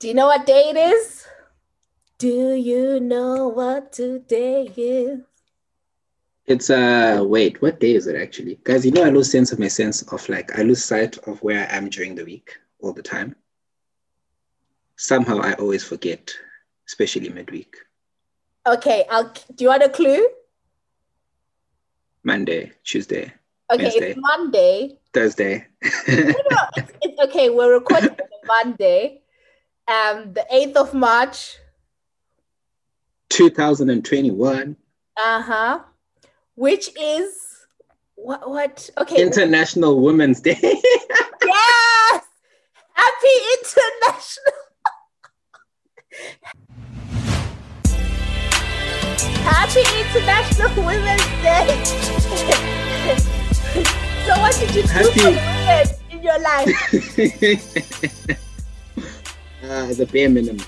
Do you know what day it is? Do you know what today is? It's uh wait, what day is it actually? Guys, you know I lose sense of my sense of like I lose sight of where I am during the week all the time. Somehow I always forget, especially midweek. Okay, I'll do you want a clue? Monday, Tuesday, Okay, Wednesday. it's Monday. Thursday. No, no, it's, it's okay. We're recording on Monday, um, the eighth of March. 2021 Uh huh. Which is what? What? Okay. International Women's Day. yes. Happy International. Happy International Women's Day. so, what did you do Happy- for women in your life? uh, the bare minimum.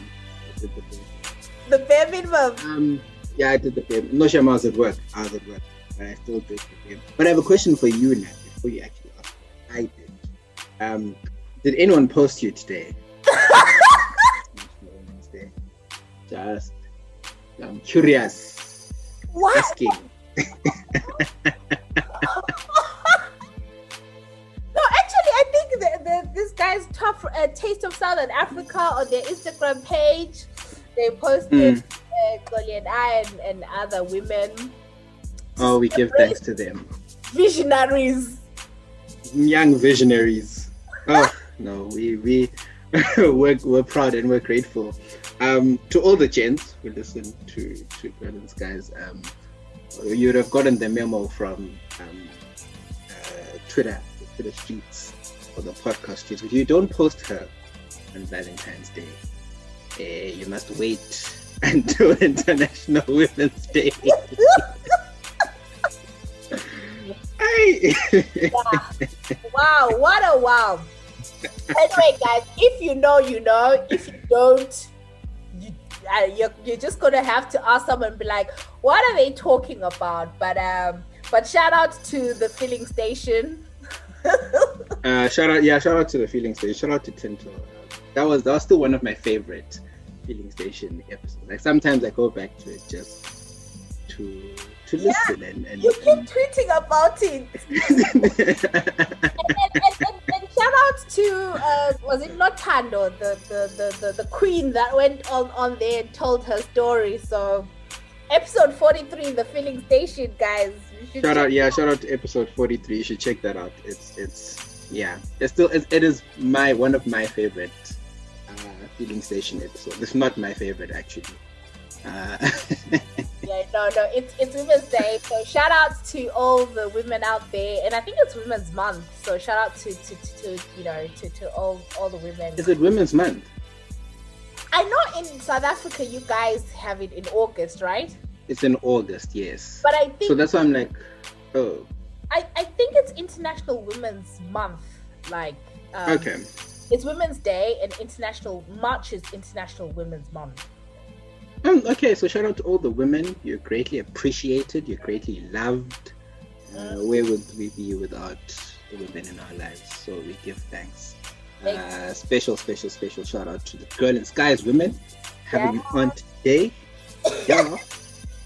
I did the bare The bare minimum. Um, yeah, I did the payment. No, Shama, I was at work. I was at work, but I still did the payment. But I have a question for you, Nat, before you actually ask. what I did. Um, did anyone post you today? National Women's Day. Just, I'm curious, What? asking. think the, the, this guy's tough uh, taste of Southern Africa on their Instagram page. They posted Mm. uh, Xolie and I and, and other women, Oh, we give thanks to them. visionaries. Young visionaries. Oh, no, we, we, we're, we're proud and we're grateful. Um, to all the gents who listen to, to Girl in Skies, um, you would have gotten the memo from um, uh, Twitter, the Twitter streets, or the podcast. If you don't post her on Valentine's Day, uh, you must wait until International Women's Day. Hey. Wow, what a wow. Anyway, guys, if you know, you know. If you don't, you, uh, you're, you're just gonna have to ask someone and be like, what are they talking about? But um, but shout out to the filling station. Uh, shout out, yeah, shout out to the Feeling Station. Shout out to Tinto. That was that was still one of my favorite Feeling Station episodes. Like sometimes I go back to it just to to listen and and, You keep tweeting about it. and, and, and, and, and shout out to uh, was it not Tando, the, the, the, the, the queen that went on, on there and told her story. So episode 43, the feeling station, guys. Shout out, yeah, shout out to episode forty three. You should check that out. It's it's yeah, it's still it, it is my one of my favorite uh, Feeling Station episodes. It's not my favorite actually. Uh, Yeah, no, no, it's it's Women's Day. So shout out to all the women out there. And I think it's Women's Month. So shout out to to, to, to you know to, to all all the women. is it Women's Month? I know in South Africa you guys have it in August, right? It's in August, yes. But I think So that's why I'm like, oh, I, I think it's International Women's Month. Like, um, okay. it's Women's Day and International March is International Women's Month. Um, okay, so shout out to all the women. You're greatly appreciated. You're greatly loved. Uh, where would we be without the women in our lives? So we give thanks. Uh, special, special, special shout out to the Girl in Skies women having Yeah. you on today. Yeah.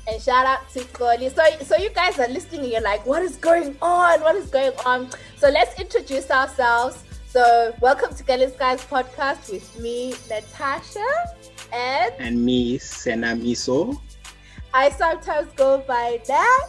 And shout out to Xolie. So, so you guys are listening and you're like, what is going on? What is going on? So let's introduce ourselves. So welcome to Girl in Skies podcast with me, Natasha, and and me, Sena Miso, I sometimes go by that.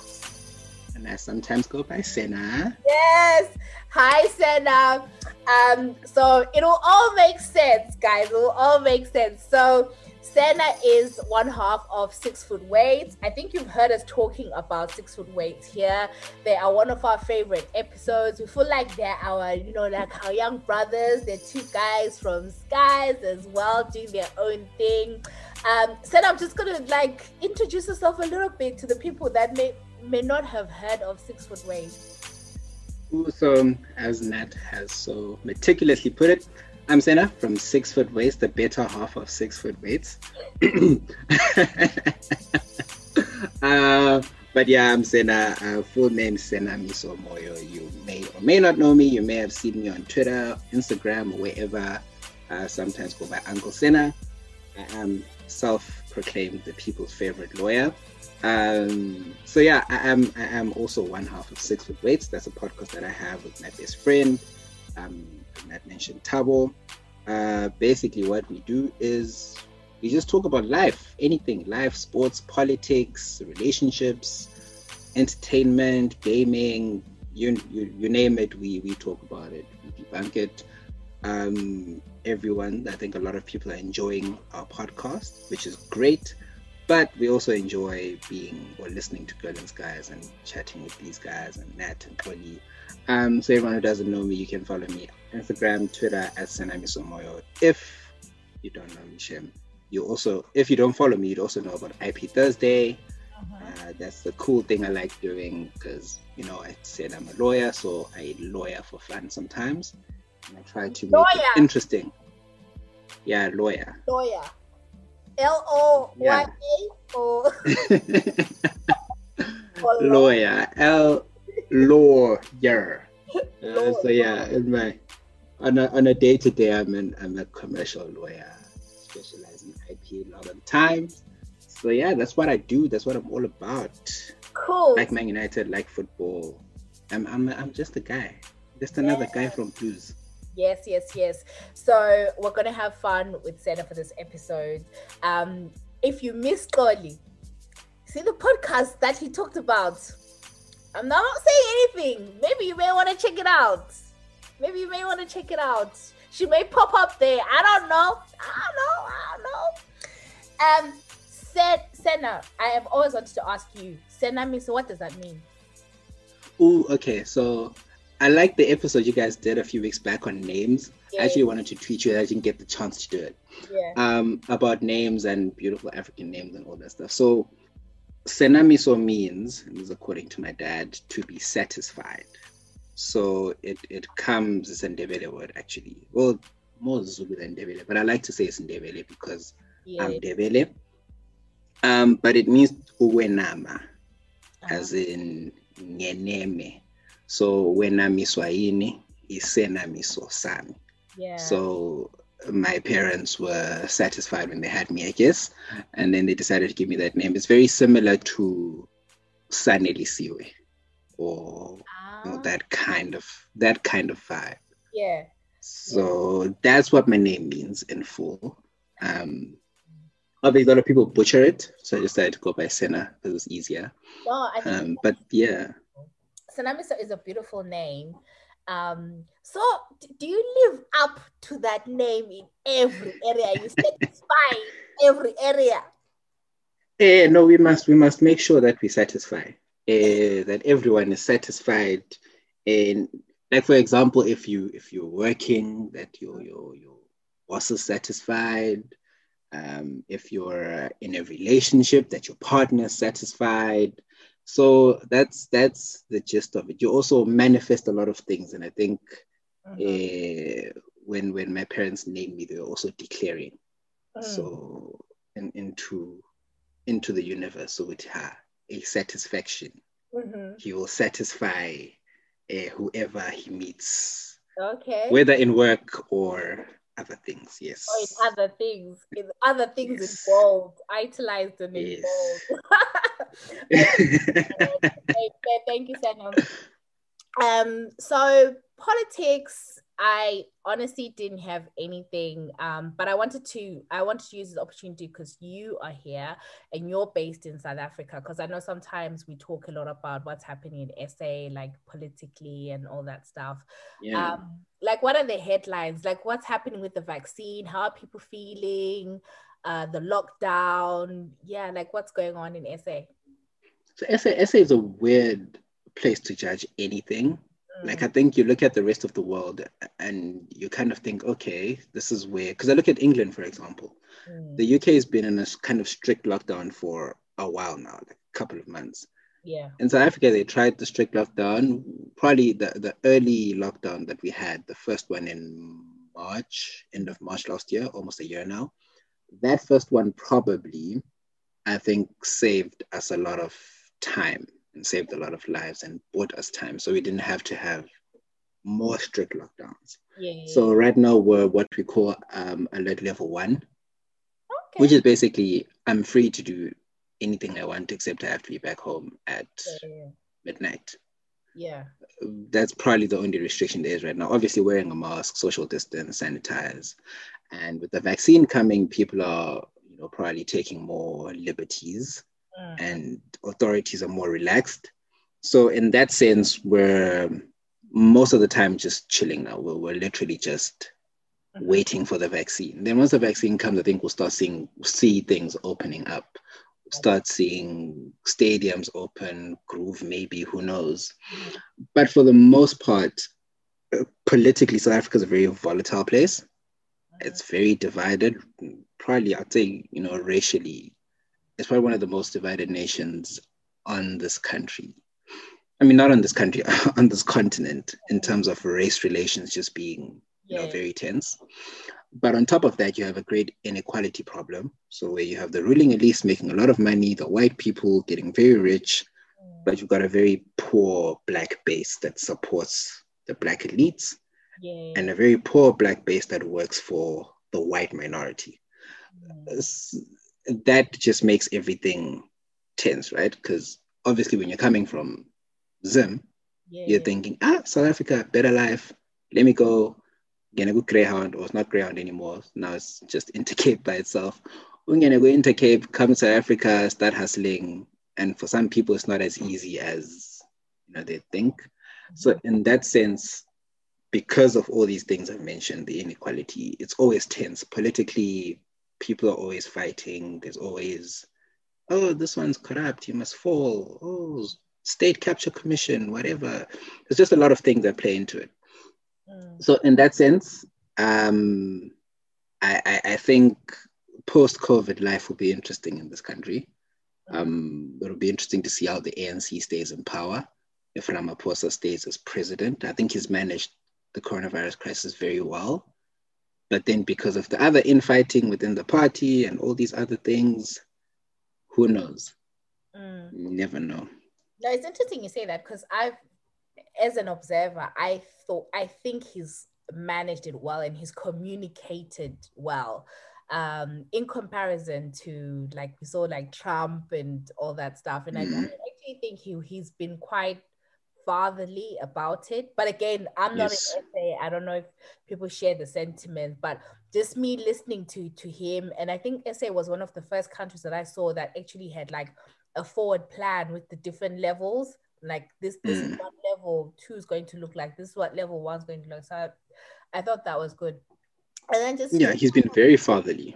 and I sometimes go by Sena. Yes. Hi, Senna. Um, so it'll all make sense, guys. It'll all make sense. So Senna is one half of Six Foot Weights. I think you've heard us talking about Six Foot Weights here. They are one of our favorite episodes. We feel like they're our, you know, like our young brothers. They're two guys from Skies as well, doing their own thing. Um, Senna, I'm just gonna like introduce yourself a little bit to the people that may may not have heard of Six Foot Weights. So, as Nat has so meticulously put it, I'm Sena from Six Foot Weights, the better half of Six Foot Weights. uh, but yeah, I'm Sena. Uh, full name Sena Miso Moyo. You may or may not know me. You may have seen me on Twitter, Instagram, or wherever. uh, sometimes go by Uncle Senna. I am self-proclaimed the people's favorite lawyer. Um, so yeah, I am I am also one half of Six Foot Weights. That's a podcast that I have with my best friend, um, Matt mentioned Tabo. Uh, basically, what we do is we just talk about life, anything, life, sports, politics, relationships, entertainment, gaming, you you, you name it, we we talk about it, we debunk it. Um, everyone, I think a lot of people are enjoying our podcast, which is great. But we also enjoy being or listening to Girl in Skies and chatting with these guys and Nat and Tony. Um, so everyone who doesn't know me, you can follow me on Instagram, Twitter at Senami Somoyo. If you don't know me, Shem, you also if you don't follow me, you'd also know about IP Thursday. Uh, that's the cool thing I like doing because you know I said I'm a lawyer, so I lawyer for fun sometimes, and I try to make it interesting. Yeah, lawyer. Lawyer. L O Y A or lawyer. L lawyer. Uh, so yeah, in my on a on a day to day, I'm an I'm a commercial lawyer, specializing in IP a law and times. So yeah, that's what I do. That's what I'm all about. Cool. Like Man United, like football. I'm I'm I'm just a guy, just another guy from Blues. Yes, yes, yes. So we're gonna have fun with Senna for this episode. Um, if you missed Oli, see the podcast that he talked about. I'm not saying anything. Maybe you may want to check it out. Maybe you may want to check it out. She may pop up there. I don't know. I don't know. I don't know. Um, Sen- Senna, I have always wanted to ask you. Senna means so what does that mean? Ooh, okay. So I like the episode you guys did a few weeks back on names. Yeah. I actually wanted to tweet you. I didn't get the chance to do it. Yeah. um, about names and beautiful African names and all that stuff. So, Senamiso means, and is according to my dad, to be satisfied. So it it comes, it's a Ndebele word actually. Well, more Zulu than Ndebele, but I like to say it's Ndebele because Yeah. I'm Ndebele. Um, but it means uwenama, Uh-huh. as in nyeneme. So yini, isenamiso sami. yeah. So my parents were satisfied when they had me, I guess, and then they decided to give me that name. It's very similar to Sanelisiwe, or you know, Ah, that kind of that kind of vibe. yeah. So that's what my name means in full. Um, obviously, a lot of people butcher it, so I decided to go by Senna because it's easier. No, I think Um, but yeah, Sanamisa is a beautiful name. Um, so do you live up to that name in every area? You satisfy every area. Eh, no, we must we must make sure that we satisfy eh, that everyone is satisfied. And like for example, if you if you're working, that your your your boss is satisfied. Um, if you're in a relationship, that your partner is satisfied. So that's that's the gist of it. You also manifest a lot of things, and I think Mhm. eh, when when my parents named me, they were also declaring Mm. so in, into into the universe so with her a satisfaction Mhm. he will satisfy uh, whoever he meets Okay. whether in work or other things yes in other things, in other things Yes. involved, itemized and Yes. involved. Thank- you, Sanam. Um, so politics, I honestly didn't have anything, um, but I wanted to I wanted to use this opportunity because you are here and you're based in South Africa. Because I know sometimes we talk a lot about what's happening in SA, like politically and all that stuff. yeah Um, like what are the headlines? Like what's happening with the vaccine? How are people feeling? Uh, the lockdown, yeah, like what's going on in SA? so SA, SA is a weird place to judge anything like i think you look at the rest of the world and you kind of think okay this is where because i look at england for example Mm, the uk has been in a kind of strict lockdown for a while now like a couple of months yeah, in South Africa, they tried the strict lockdown. Probably the, the early lockdown that we had, the first one in March, end of March last year, almost a year now. That first one probably, I think, saved us a lot of time and saved a lot of lives and bought us time. So we didn't have to have more strict lockdowns. Yeah. So right now we're what we call um, alert level one, okay. which is basically I'm free to do anything I want except I have to be back home at yeah. midnight. yeah. That's probably the only restriction there is right now. Obviously, wearing a mask, social distance, sanitize, and with the vaccine coming, people are you know probably taking more liberties, Mm. and authorities are more relaxed. So in that sense, we're most of the time just chilling now. We're, we're literally just Mhm. waiting for the vaccine. Then once the vaccine comes, I think we'll start seeing see things opening up. Start seeing stadiums open, groove maybe, who knows. But for the most part, uh, politically, South Africa is a very volatile place. It's very divided. Probably, I'd say, you know, racially, it's probably one of the most divided nations on this country. I mean, not on this country, on this continent, in terms of race relations just being you know, very tense. But on top of that, you have a great inequality problem. So where you have the ruling elites making a lot of money, the white people getting very rich, Mm. but you've got a very poor black base that supports the black elites yeah. and a very poor black base that works for the white minority. Mm. That just makes everything tense, right? Because obviously, when you're coming from Zim, yeah. you're thinking, ah, South Africa, better life. Let me go. Gonna go Greyhound, or it's not Greyhound anymore. Now it's just Intercape by itself. We're gonna go Intercape, come to South Africa, start hustling. And for some people, it's not as easy as you know they think. So in that sense, because of all these things I've mentioned, the inequality, it's always tense. Politically, people are always fighting. There's always, oh, this one's corrupt, you must fall. Oh, state capture commission, whatever. There's just a lot of things that play into it. Mm. So in that sense, um, I, I, I think post-COVID life will be interesting in this country. Um, it'll be interesting to see how the ANC stays in power. If Ramaphosa stays as president, I think he's managed the coronavirus crisis very well. But then, because of the other infighting within the party and all these other things, who knows? Mm. You never know. No, it's interesting you say that because I've, as an observer, I thought I think he's managed it well and he's communicated well, um, in comparison to like we saw like Trump and all that stuff. And I, I Mhm. actually think he he's been quite fatherly about it. But again, I'm not Yes. an essay. I don't know if people share the sentiment, but just me listening to to him, and I think SA was one of the first countries that I saw that actually had like a forward plan with the different levels. Like this, this is Mm. what level two is going to look like. This is what level one's going to look. So I, I thought that was good. And then just Yeah, he's been very fatherly.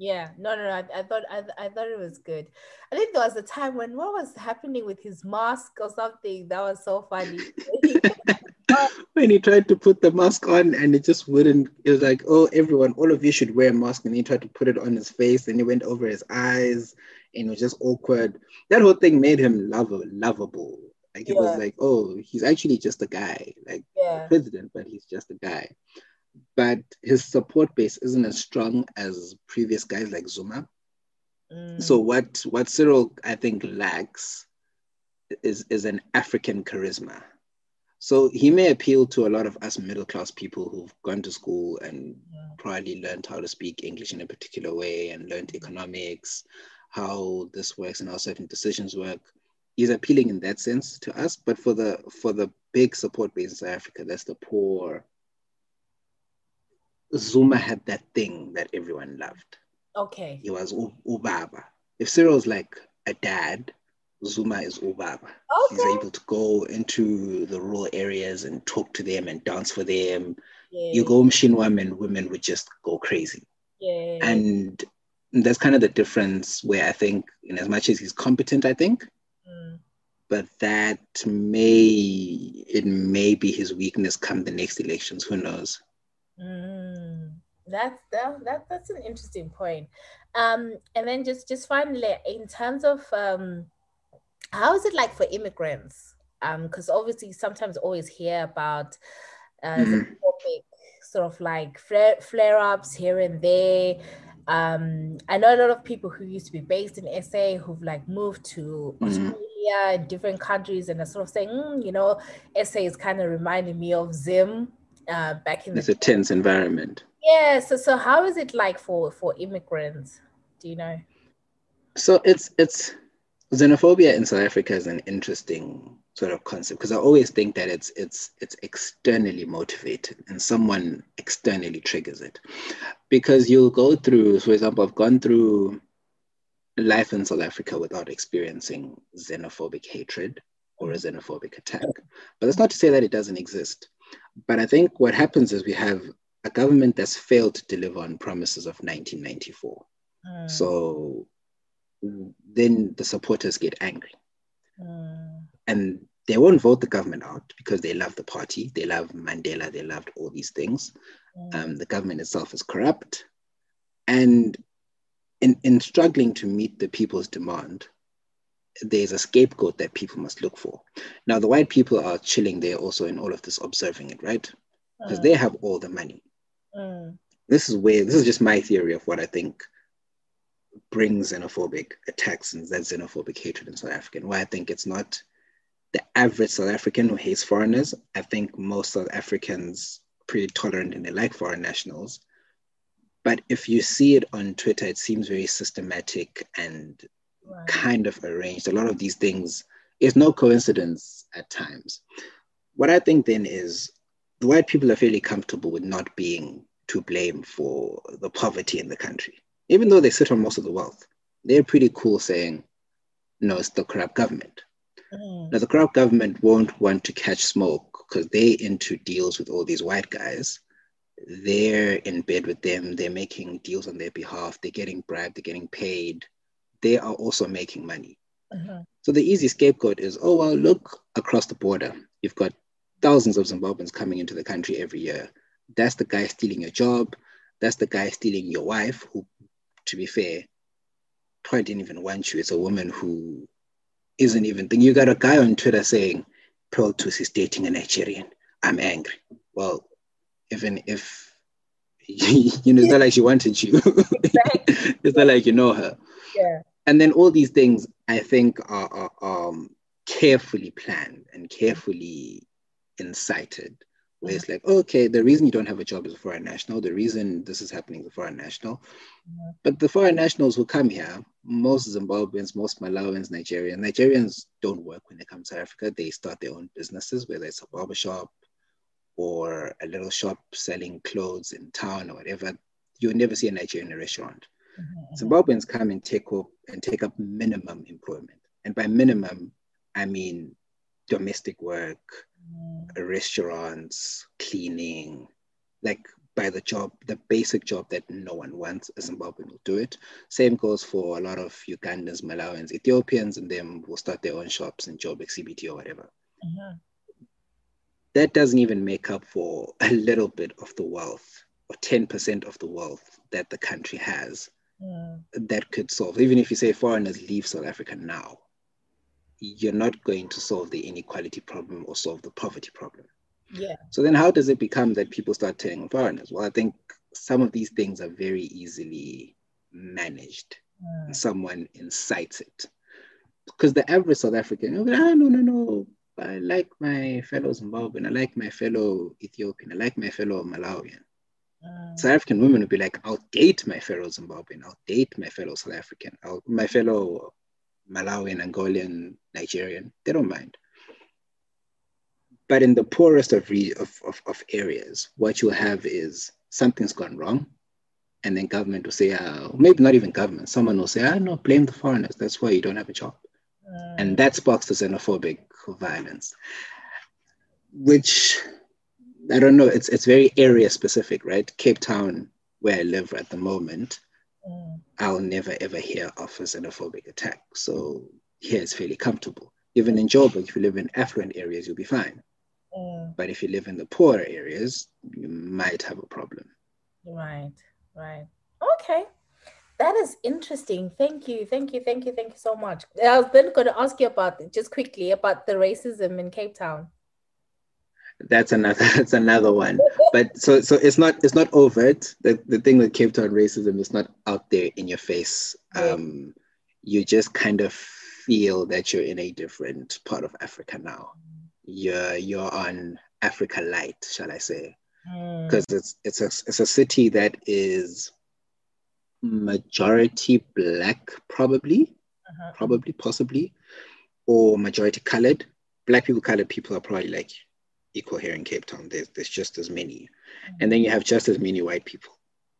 Yeah, no, no, no. I, I thought I, I thought it was good. I think there was a time when what was happening with his mask or something that was so funny. when he tried to put the mask on and it just wouldn't it was like oh everyone all of you should wear a mask and he tried to put it on his face and it went over his eyes and it was just awkward that whole thing made him lov- lovable like it Yeah. was like oh he's actually just a guy like yeah, president but he's just a guy but his support base isn't as strong as previous guys like zuma Mm, so what what cyril i think lacks is is an african charisma so he may appeal to a lot of us middle class people who've gone to school and yeah. probably learned how to speak English in a particular way and learned economics, how this works and how certain decisions work. He's appealing in that sense to us, but for the for the big support base in South Africa, that's the poor. Zuma had that thing that everyone loved. Okay. He was U- Ubaba. If Cyril's like a dad, Zuma is Ubaba. He's able to go into the rural areas and talk to them and dance for them. Yeah. You go Mshinwam and women would just go crazy. Yeah. And that's kind of the difference where I think, in as much as he's competent, I think, Mm, but that may it may be his weakness come the next elections. Who knows? Mm. That's that, that that's an interesting point. Um, and then just just finally, in terms of um, how is it like for immigrants? Um, because obviously sometimes always hear about uh, Mhm. xenophobic sort of like flare flare ups here and there. um, I know a lot of people who used to be based in SA who've like moved to mm. Australia, different countries, and are sort of saying, mm, you know, SA is kind of reminding me of Zim uh, back in. It's a tense environment. Yeah. So, so how is it like for for immigrants? Do you know? So it's it's xenophobia in South Africa is an interesting sort of concept because I always think that it's it's it's externally motivated and someone externally triggers it. Because you'll go through, for example, I've gone through life in South Africa without experiencing xenophobic hatred or a xenophobic attack. But that's not to say that it doesn't exist. But I think what happens is we have a government that's failed to deliver on promises of 1994. Mm. So then the supporters get angry. Mm. And they won't vote the government out because they love the party, they love Mandela, they loved all these things. Mm. Um, the government itself is corrupt. And in, in struggling to meet the people's demand, there's a scapegoat that people must look for. Now, the white people are chilling there also in all of this, observing it, right? Because mm. they have all the money. Mm. This is where, this is just my theory of what I think brings xenophobic attacks and that xenophobic hatred in South Africa. And why I think it's not the average South African who hates foreigners. I think most South Africans pretty tolerant and they like foreign nationals. But if you see it on Twitter, it seems very systematic and right. kind of arranged. A lot of these things is no coincidence at times. What I think then is the white people are fairly comfortable with not being to blame for the poverty in the country even though they sit on most of the wealth, they're pretty cool saying, no, it's the corrupt government. Mm. Now, the corrupt government won't want to catch smoke because they're into deals with all these white guys. They're in bed with them. They're making deals on their behalf. They're getting bribed. They're getting paid. They are also making money. Mm-hmm. So the easy scapegoat is, oh, well, look across the border. You've got thousands of Zimbabweans coming into the country every year. That's the guy stealing your job. That's the guy stealing your wife, who to be fair, probably didn't even want you. It's a woman who isn't even thinking. You got a guy on Twitter saying, Pearl Thusi is dating a Nigerian. I'm angry. Well, even if, you know, it's not like she wanted you. it's not like you know her. Yeah. And then all these things, I think, are, are um, carefully planned and carefully incited where it's like, okay, the reason you don't have a job is a foreign national. The reason this is happening is a foreign national. But the foreign nationals who come here, most Zimbabweans, most Malawians, Nigerians, Nigerians don't work when they come to Africa. They start their own businesses, whether it's a barber shop or a little shop selling clothes in town or whatever. You'll never see a Nigerian in a restaurant. Mm-hmm. Zimbabweans come and take up and take up minimum employment. And by minimum, I mean domestic work, mm. restaurants, cleaning, like by the job, the basic job that no one wants, a Zimbabwean will do it. Same goes for a lot of Ugandans, Malawians, Ethiopians, and them will start their own shops in Joburg, CBD, or whatever. Mm-hmm. That doesn't even make up for a little bit of the wealth or 10% of the wealth that the country has mm. that could solve. Even if you say foreigners leave South Africa now, you're not going to solve the inequality problem or solve the poverty problem. Yeah. So then how does it become that people start turning on foreigners? Well, I think some of these things are very easily managed. Mm. Someone incites it. Because the average South African, oh, no, no, no, I like my fellow Zimbabwean, I like my fellow Ethiopian, I like my fellow Malawian. South African women would be like, I'll date my fellow Zimbabwean, I'll date my fellow South African, I'll, my fellow Malawian, Angolan, Nigerian, they don't mind. But in the poorest of, re- of, of, of, areas, what you'll have is something's gone wrong. And then government will say, uh, maybe not even government, someone will say, ah, no, blame the foreigners. That's why you don't have a job. And that sparks the xenophobic violence, which I don't know, it's, it's very area specific, right? Cape Town, where I live at the moment, mm. I'll never ever hear of a xenophobic attack. So here it's fairly comfortable. Even in Joburg, if you live in affluent areas, you'll be fine. Mm. But if you live in the poorer areas, you might have a problem. Right, right. Okay. That is interesting. Thank you. Thank you. Thank you. Thank you so much. I was then going to ask you about just quickly about the racism in Cape Town. That's another that's another one. But so so it's not it's not overt. The the thing with Cape Town racism is not out there in your face. Um, you just kind of feel that you're in a different part of Africa now. You're you're on Africa light, shall I say? Because mm. it's it's a it's a city that is majority black, probably, uh-huh. probably, possibly, or majority colored. Black people, colored people are probably like equal here in Cape Town. There's there's just as many, mm-hmm. and then you have just as many white people.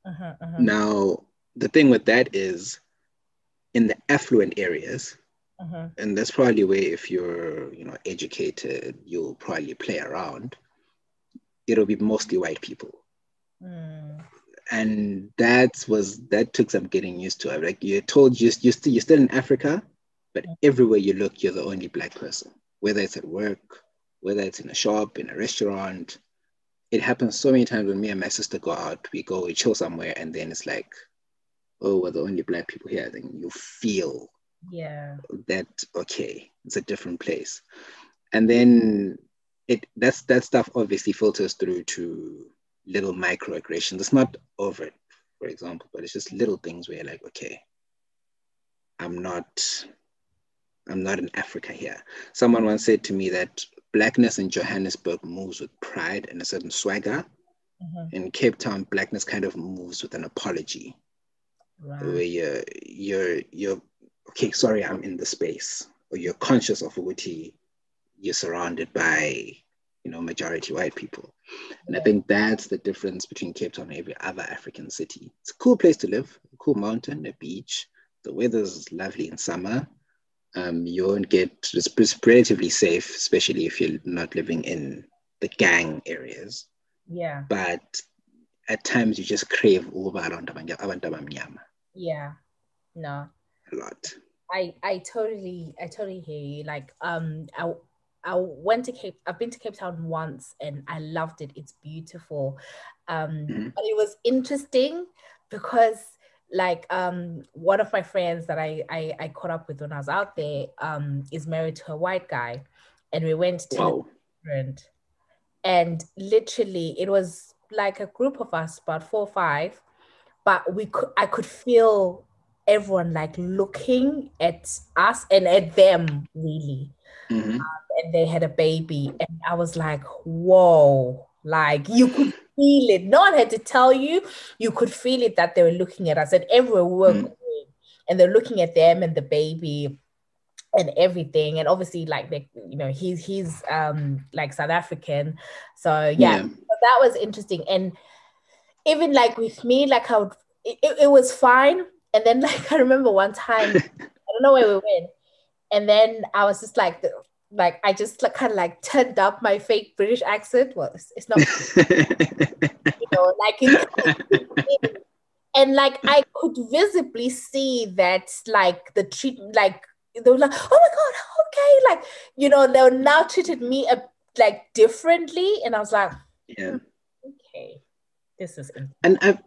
Uh-huh, uh-huh. Now the thing with that is, in the affluent areas, uh-huh. and that's probably where if you're you know educated, you'll probably play around. It'll be mostly white people. Mm. And that was that took some getting used to. Like you're told you're, you're, still, you're still in Africa, but mm. everywhere you look, you're the only black person, whether it's at work, whether it's in a shop, in a restaurant. It happens so many times when me and my sister go out, we go, we chill somewhere, and then it's like, oh, we're the only black people here. Then you feel yeah that okay, it's a different place. And then it that's that stuff obviously filters through to little microaggressions. It's not overt, for example, but it's just little things where you're like, okay, I'm not I'm not in Africa here. Someone once said to me that blackness in Johannesburg moves with pride and a certain swagger. Mm-hmm. In Cape Town, blackness kind of moves with an apology. Right. Where you're you're you're okay, sorry, I'm in the space. Or you're conscious of what you're surrounded by, you know, majority white people. And yeah. I think that's the difference between Cape Town and every other African city. It's a cool place to live, a cool mountain, a beach. The weather's lovely in summer um, you won't get it's, relatively safe, especially if you're not living in the gang areas. Yeah. But at times you just crave abantu Yeah. No. A lot. I I totally I totally hear you. Like um I I went to Cape I've been to Cape Town once and I loved it. It's beautiful. Um mm-hmm. but it was interesting because like um one of my friends that I, I I caught up with when I was out there um is married to a white guy. And we went to wow. restaurant. And literally it was like a group of us about four or five. But we could I could feel everyone like looking at us and at them really. Mm-hmm. um, and they had a baby. And I was like whoa. Like you could feel it. No one had to tell you. You could feel it that they were looking at us and everywhere we were mm. going, and they're looking at them and the baby and everything. And obviously, like they, you know, he's he's um like South African. So yeah, yeah. So that was interesting. And even like with me, like I would it, it was fine. And then like I remember one time, I don't know where we went. And then I was just like, like I just like, kind of like turned up my fake British accent. Well, it's, it's not, you know, like it, and like I could visibly see that like the treat like they were like, oh my god, okay, like you know they were now treated me a, like differently, and I was like, yeah, okay, this is and I,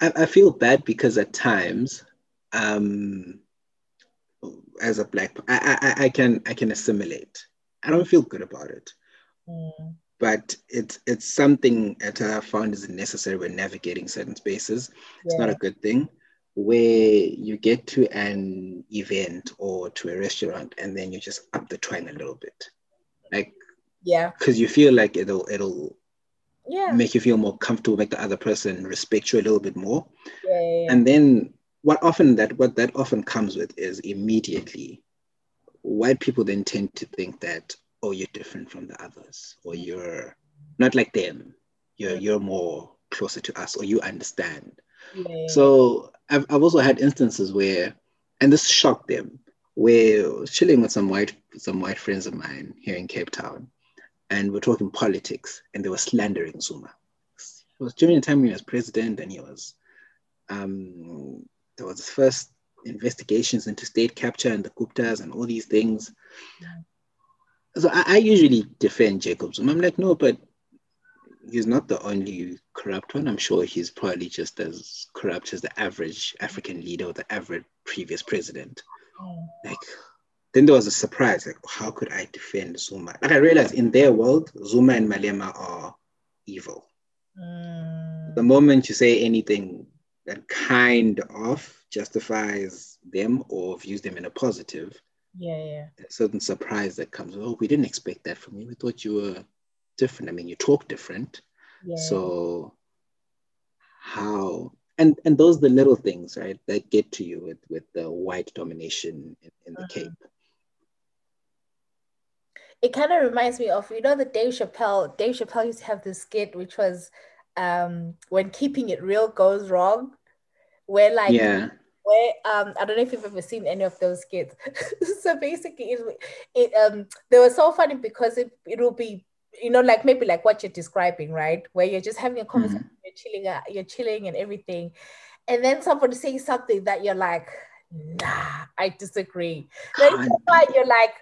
I I feel bad because at times, um as a black I, I i can i can assimilate. I don't feel good about it. Mm. but it's it's something that i found is necessary when navigating certain spaces. It's not a good thing where you get to an event or to a restaurant and then you just up the twine a little bit. Like yeah. because you feel like it'll it'll yeah. make you feel more comfortable make the other person respect you a little bit more. Yeah, yeah, yeah. and then what often that what that often comes with is immediately white people then tend to think that oh you're different from the others or you're not like them. You're you're more closer to us or you understand. Yeah. so I've, I've also had instances where and this shocked them where chilling with some white some white friends of mine here in cape town and we're talking politics and they were slandering zuma. It was during the time he was president and he was um, there was first investigations into state capture and the Guptas and all these things. So I, I usually defend Jacob Zuma. I'm like, no, but he's not the only corrupt one. I'm sure he's probably just as corrupt as the average African leader or the average previous president. Oh. Like then there was a surprise, like how could I defend Zuma? Like I realized in their world, Zuma and Malema are evil. Mm. The moment you say anything that kind of justifies them or views them in a positive, Yeah, yeah. a certain surprise that comes. Oh, we didn't expect that from you. We thought you were different. I mean, you talk different. yeah. So how and and those are the little things, right, that get to you with with the white domination in, in the Mhm. Cape. it kind of reminds me of you know the Dave Chappelle. Dave Chappelle used to have this skit which was um when keeping it real goes wrong, where like yeah. where um I don't know if you've ever seen any of those skits. so basically, it, it um they were so funny because it it will be you know like maybe like what you're describing right? Where you're just having a conversation you're chilling uh, you're chilling and everything. And then somebody saying something that you're like nah I disagree. Then you're like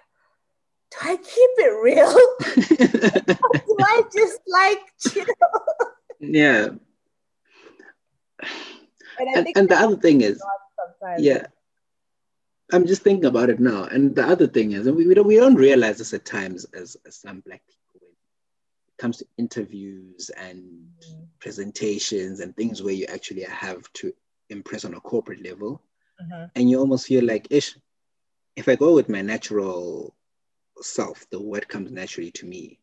do I keep it real? Do I just like chill yeah. and And, and the other thing is, yeah. I'm just thinking about it now. And the other thing is, and we, we don't we don't realize this at times as, as some black people when it comes to interviews and Mhm. presentations and things where you actually have to impress on a corporate level. Mhm. and you almost feel like ish if i go with my natural self the word comes naturally to me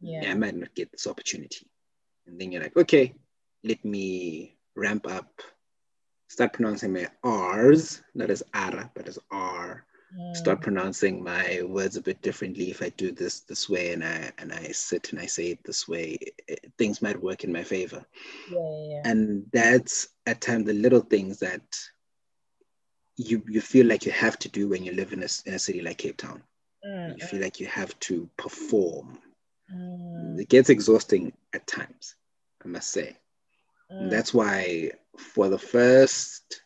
yeah i might not get this opportunity and then you're like okay let me ramp up. Start pronouncing my r's not as r but as r. Mm. start pronouncing my words a bit differently. If i do this this way and i and i sit and i say it this way it- things might work in my favor. Yeah yeah, yeah. and that's at times the little things that you you feel like you have to do when you live in a, in a city like cape town. Mm, you feel like you have to perform. Mm, it gets exhausting at times i must say mm. that's why for the first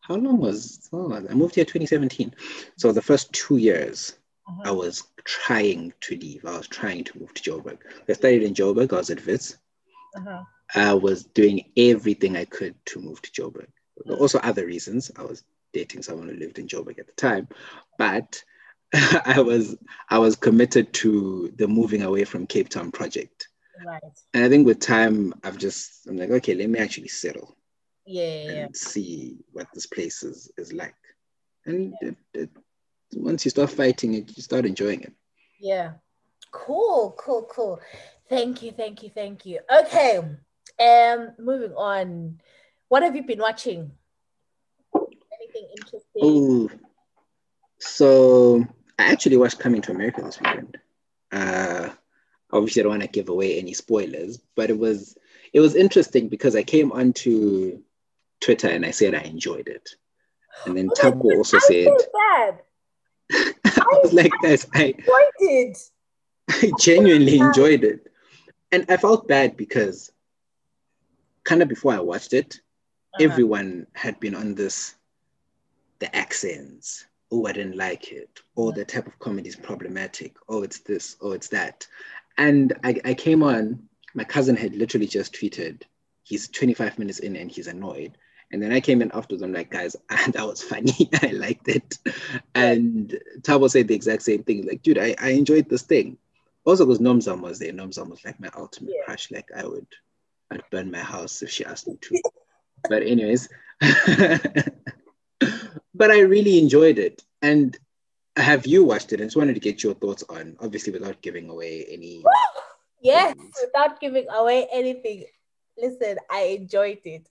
how long was oh, i moved here 2017 so the first two years Mhm. i was trying to leave i was trying to move to joburg i studied in joburg i was at wits Uh-huh. I was doing everything I could to move to Joburg. There were also other reasons. I was dating someone who lived in Joburg at the time, but I was I was committed to the moving away from Cape Town project. Right And I think with time, I've just I'm like, okay, let me actually settle yeah yeah, yeah. and see what this place is is like. And it, it, once you start fighting it, you start enjoying it. Yeah. Cool, cool, cool. Thank you, thank you, thank you. Okay. Um, moving on. What have you been watching? Anything interesting? Oh, so I actually watched Coming to America this weekend. Uh, obviously, I don't want to give away any spoilers, but it was it was interesting because I came onto Twitter and I said I enjoyed it, and then Tabo also I said feel. I was like, guys, I, I did. I genuinely enjoyed it, and I felt bad because kind of before I watched it, Uh-huh. everyone had been on this the accents. Oh i didn't like it. Or the type of comedy is problematic. Oh it's this. Oh it's that and I, I came on my cousin had literally just tweeted he's 25 minutes in and he's annoyed. And then i came in afterwards i'm like guys ah, that was funny. I liked it. And tabo said the exact same thing like dude i, I enjoyed this thing. Also because Nomzamo was there Nomzamo was like my ultimate Yeah. crush. Like i would i'd burn my house if she asked me to. But anyways. But i really enjoyed it. And have you watched it i just wanted to get your thoughts on obviously without giving away any Yes, things. without giving away anything. Listen, I enjoyed it.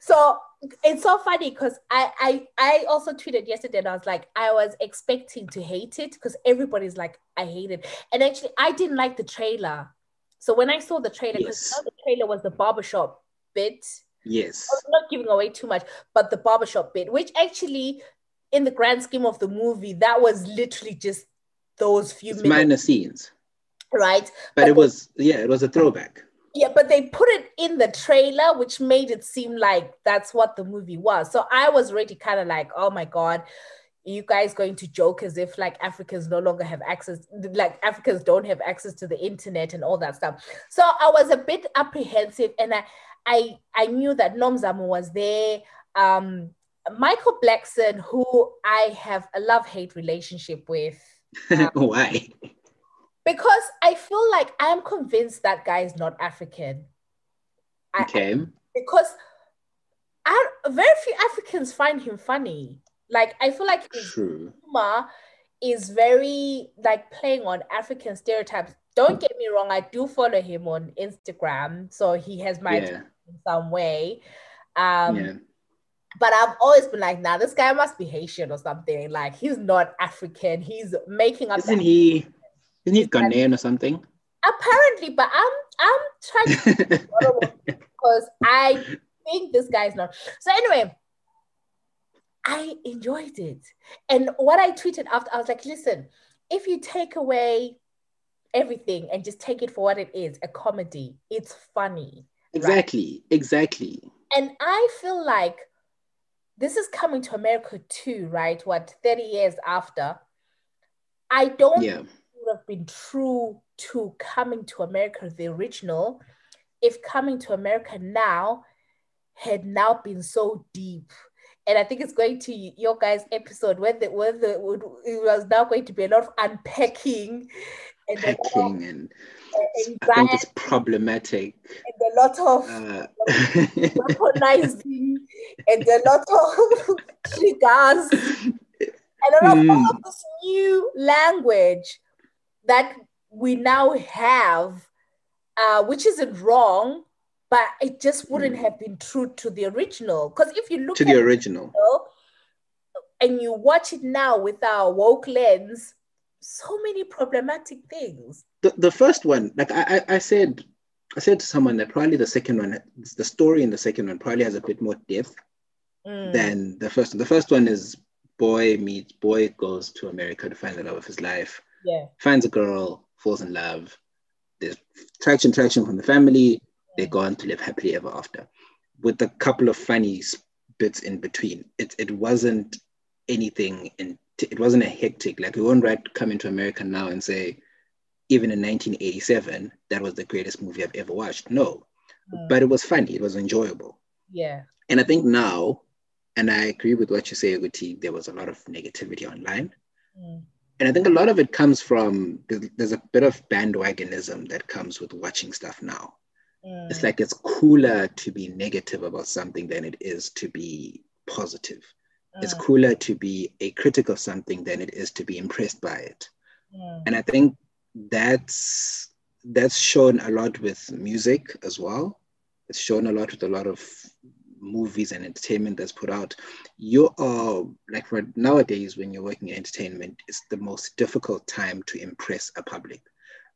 So it's so funny because I, I I also tweeted yesterday and I was like, I was expecting to hate it because everybody's like, I hate it. And actually, I didn't like the trailer. So when I saw the trailer, because Yes. the trailer was the barbershop bit. yes I'm not giving away too much, but the barbershop bit, which actually, in the grand scheme of the movie, that was literally just those few it's minutes, minor scenes right? but it was yeah it was a throwback Yeah, but they put it in the trailer, which made it seem like that's what the movie was. So I was already kind of like, oh my God, you guys going to joke as if like Africans no longer have access, like Africans don't have access to the internet and all that stuff. So I was a bit apprehensive and I I I knew that Nomzamo was there. Um Michael Blackson, who I have a love hate relationship with. Um, Why? Because I feel like I'm convinced that guy is not African. I- Okay. because I, very few Africans find him funny. Like I feel like his True. humor is very like playing on African stereotypes. Don't get me wrong, I do follow him on Instagram, so he has my Yeah. in some way. Um, yeah. But I've always been like, nah, this guy must be Haitian or something. Like he's not African. He's making up. Isn't he? Isn't he Ghanaian or something? Apparently, but I'm I'm trying to because I think this guy's not. So anyway, I enjoyed it. And what I tweeted after, I was like, listen, if you take away everything and just take it for what it is, a comedy, it's funny. Exactly. Exactly. And I feel like this is coming to America too, right? What, 30 years after? I don't Yeah. would have been true to coming to America, the original, if coming to America now had now been so deep. And I think it's going to your guys' episode where the where the it was now going to be a lot of unpacking and a lot of Hacking and I it's problematic. and a lot of Uh, weaponizing and a lot of triggers and a lot of all of this new language that we now have, uh, which isn't wrong, but it just wouldn't Mm. have been true to the original. Because if you look to at the original. it and you watch it now with our woke lens, so many problematic things. The, the first one, like I, I, I said, I said to someone that probably the second one, the story in the second one probably has a bit more depth Mm, than the first one. The first one is boy meets boy goes to America to find the love of his life, yeah, finds a girl, falls in love. There's traction, traction from the family. They go on to live happily ever after, with a couple of funny bits in between. It it wasn't anything in. It wasn't a hectic like we won't write coming to America now and say, even in 1987 that was the greatest movie I've ever watched. No, Mm, but it was funny. It was enjoyable. yeah, And I think now, and I agree with what you say, Uti, there was a lot of negativity online. mm, And I think a lot of it comes from there's, there's a bit of bandwagonism that comes with watching stuff now. mm, It's like it's cooler to be negative about something than it is to be positive. It's mm, cooler to be a critic of something than it is to be impressed by it. mm, And I think that's that's shown a lot with music as well. It's shown a lot with a lot of movies and entertainment that's put out. You are like for nowadays when you're working in entertainment, it's the most difficult time to impress a public.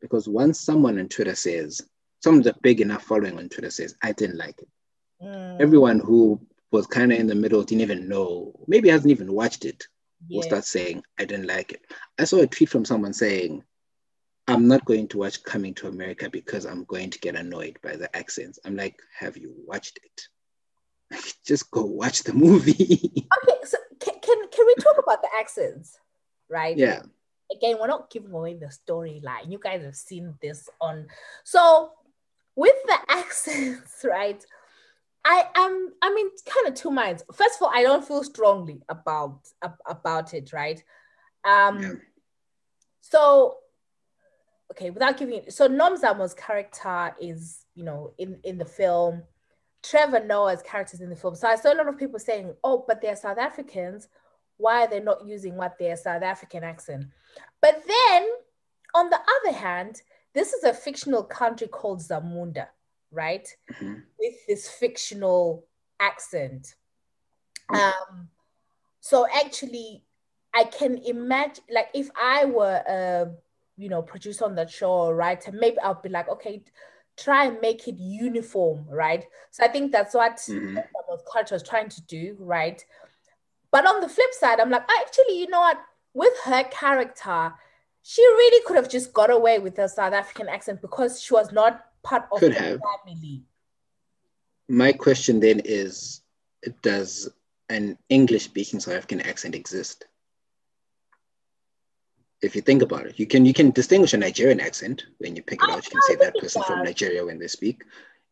Because once someone on Twitter says, someone with a big enough following on Twitter says, I didn't like it. mm, Everyone who was kind of in the middle didn't even know, maybe hasn't even watched it, will yeah. start saying, I didn't like it. I saw a tweet from someone saying, I'm not going to watch Coming to America because I'm going to get annoyed by the accents. I'm like, have you watched it? Just go watch the movie. Okay, so can, can can we talk about the accents, right? yeah. Again, we're not giving away the storyline. You guys have seen this on. So with the accents, right? I am. I'm in kind of two minds. First of all, I don't feel strongly about about it, right? Um. Yeah. So, okay, without giving it, so Nomzamo's character is, you know, in in the film. Trevor Noah's characters in the film. So I saw a lot of people saying, "Oh, but they're South Africans. Why are they not using what their South African accent?" But then, on the other hand, this is a fictional country called Zamunda, right? Mhm. With this fictional accent. Um, so actually, I can imagine, like, if I were a, you know, producer on that show or writer, maybe I'll be like, okay, try and make it uniform, right? So I think that's what Mhm. some culture is trying to do, right? But on the flip side, I'm like, actually, you know what? With her character, she really could have just got away with her South African accent because she was not part of Could the have. family. My question then is Does an English speaking South African accent exist? If you think about it, you can you can distinguish a Nigerian accent when you pick it I- out. You can say that person from. Nigeria when they speak.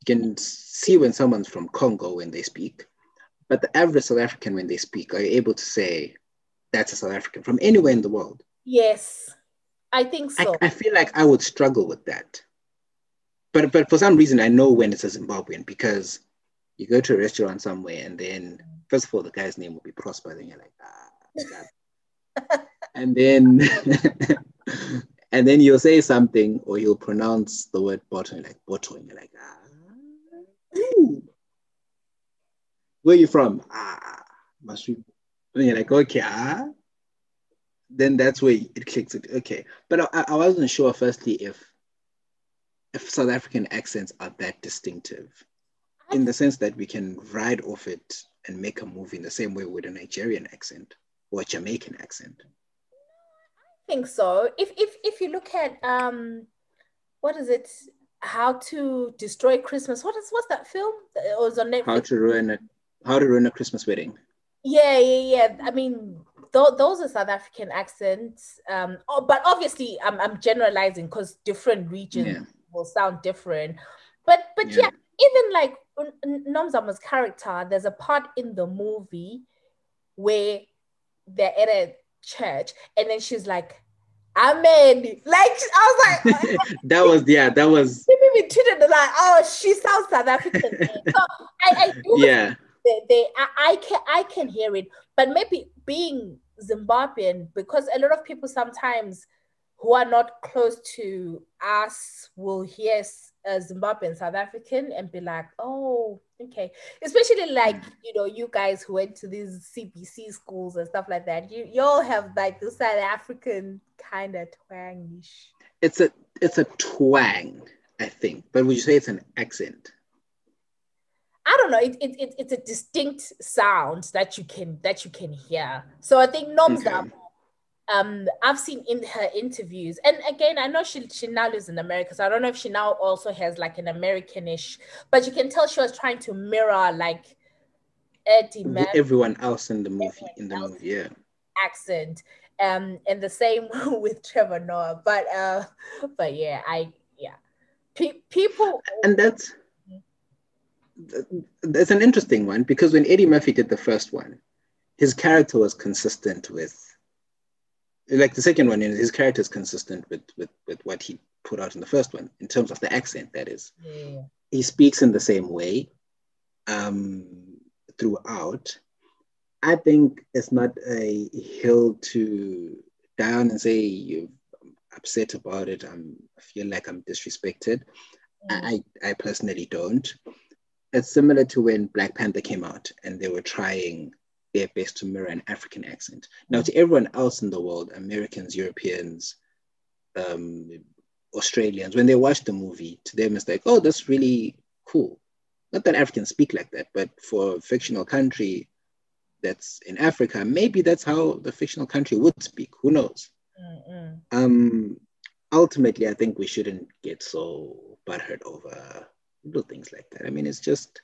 You can see when someone's from Congo when they speak. But the average South African, when they speak, are you able to say that's a South African from anywhere in the world? Yes, I think so. I, I feel like I would struggle with that. But but for some reason, I know when it's a Zimbabwean because you go to a restaurant somewhere and then first of all the guy's name will be Prosper, then you're like ah, and then and then you'll say something or you'll pronounce the word bottom like bottom, and you're like ah. Ooh. Where are you from? Ah, must we? And you're like, okay, ah. Then that's where it clicks. Okay, but I, I wasn't sure. Firstly, if South African accents are that distinctive, in the sense that we can ride off it and make a movie in the same way with a Nigerian accent or a Jamaican accent. I think so. If if if you look at um, what is it? How to destroy Christmas? What is what's that film? It was on Netflix. How to ruin a How to ruin a Christmas wedding. Yeah, yeah, yeah. I mean, th- those are South African accents. Um, oh, but obviously, I'm I'm generalizing because different regions yeah. Will sound different. But but yeah, yeah even like Nomzamo's character, there's a part in the movie where they're at a church and then she's like, Amen. Like I was like, that was yeah, that was. Me treated like, oh, she sounds South African. so I, I yeah. They, they I, I can I can hear it, but maybe being Zimbabwean because a lot of people sometimes who are not close to us will hear a uh, Zimbabwean South African and be like, oh, okay. Especially like, you know, you guys who went to these CBC schools and stuff like that. You you all have like the South African kind of twangish. It's a it's a twang, I think. But would you say it's an accent? I don't know. It, it, it, it's a distinct sound that you can that you can hear. So I think Nomza okay um, I've seen in her interviews, and again, I know she she now lives in America, so I don't know if she now also has like an Americanish, but you can tell she was trying to mirror like Eddie Murphy, everyone else in the movie in the movie, yeah, accent, um, and the same with Trevor Noah, but uh, but yeah, I yeah, Pe- people, and that's that's an interesting one because when Eddie Murphy did the first one, his character was consistent with like the second one, his character is consistent with, with with what he put out in the first one in terms of the accent. That is, yeah. he speaks in the same way um, throughout. I think it's not a hill to down and say you're upset about it. I'm, I feel like I'm disrespected. Mm. I, I personally don't. It's similar to when Black Panther came out and they were trying their best to mirror an African accent. Now, to everyone else in the world, Americans, Europeans, um, Australians, when they watch the movie, to them it's like, oh, that's really cool. Not that Africans speak like that, but for a fictional country that's in Africa, maybe that's how the fictional country would speak. Who knows? Mm-mm. Um, ultimately, I think we shouldn't get so butthurt over little things like that. I mean, it's just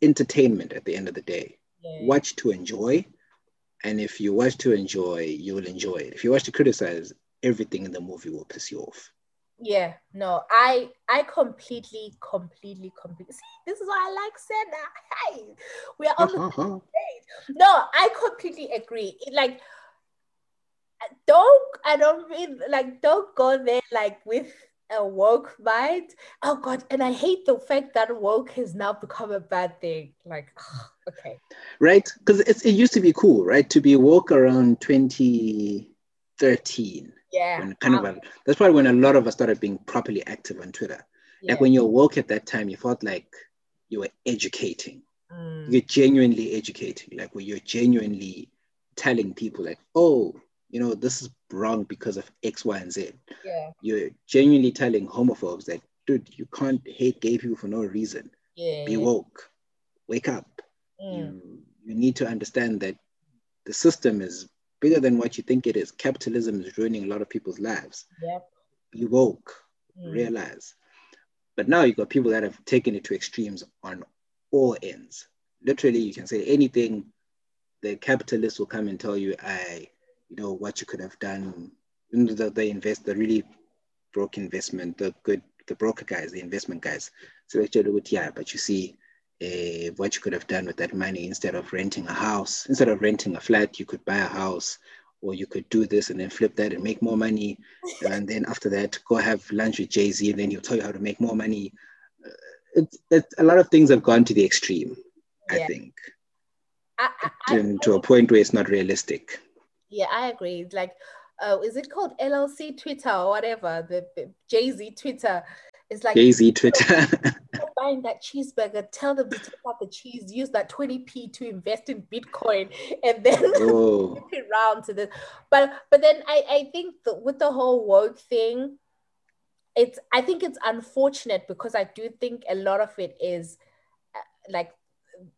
entertainment at the end of the day yeah. watch to enjoy. And if you watch to enjoy, you will enjoy it. If you watch to criticize, everything in the movie will piss you off. Yeah, no, I I completely, completely, completely see this is why I like Sena. Hey, we are on uh-huh. the page. No, I completely agree. It, like don't I don't mean like don't go there like with a woke mind. Oh God, and I hate the fact that woke has now become a bad thing. Like, okay. Right? Because it used to be cool, right? To be woke around 2013. Yeah. When kind wow. of a, that's probably when a lot of us started being properly active on Twitter. Yeah. Like when you're woke at that time, you felt like you were educating. Mm. You're genuinely educating, like where you're genuinely telling people, like, oh, you know, this is wrong because of X, Y, and Z. Yeah. You're genuinely telling homophobes that, dude, you can't hate gay people for no reason. Yeah. Be woke. Wake up. Mm. You, you need to understand that the system is bigger than what you think it is. Capitalism is ruining a lot of people's lives. Yep. Be woke. Mm. Realize. But now you've got people that have taken it to extremes on all ends. Literally, you can say anything. The capitalists will come and tell you, I you know what you could have done the, the invest the really broke investment the good the broker guys the investment guys so actually yeah but you see uh, what you could have done with that money instead of renting a house. Instead of renting a flat, you could buy a house, or you could do this and then flip that and make more money. and then after that, go have lunch with Jay Z, and then he'll tell you how to make more money. Uh, it's, it's a lot of things have gone to the extreme, yeah. I think, I, I, to, to a point where it's not realistic. Yeah, I agree. Like, uh, is it called LLC Twitter or whatever? The, the Jay Z Twitter. It's like Jay Z Twitter. buying that cheeseburger, tell them to take out the cheese, use that 20p to invest in Bitcoin, and then flip it round to this. But but then I, I think that with the whole woke thing, it's I think it's unfortunate because I do think a lot of it is uh, like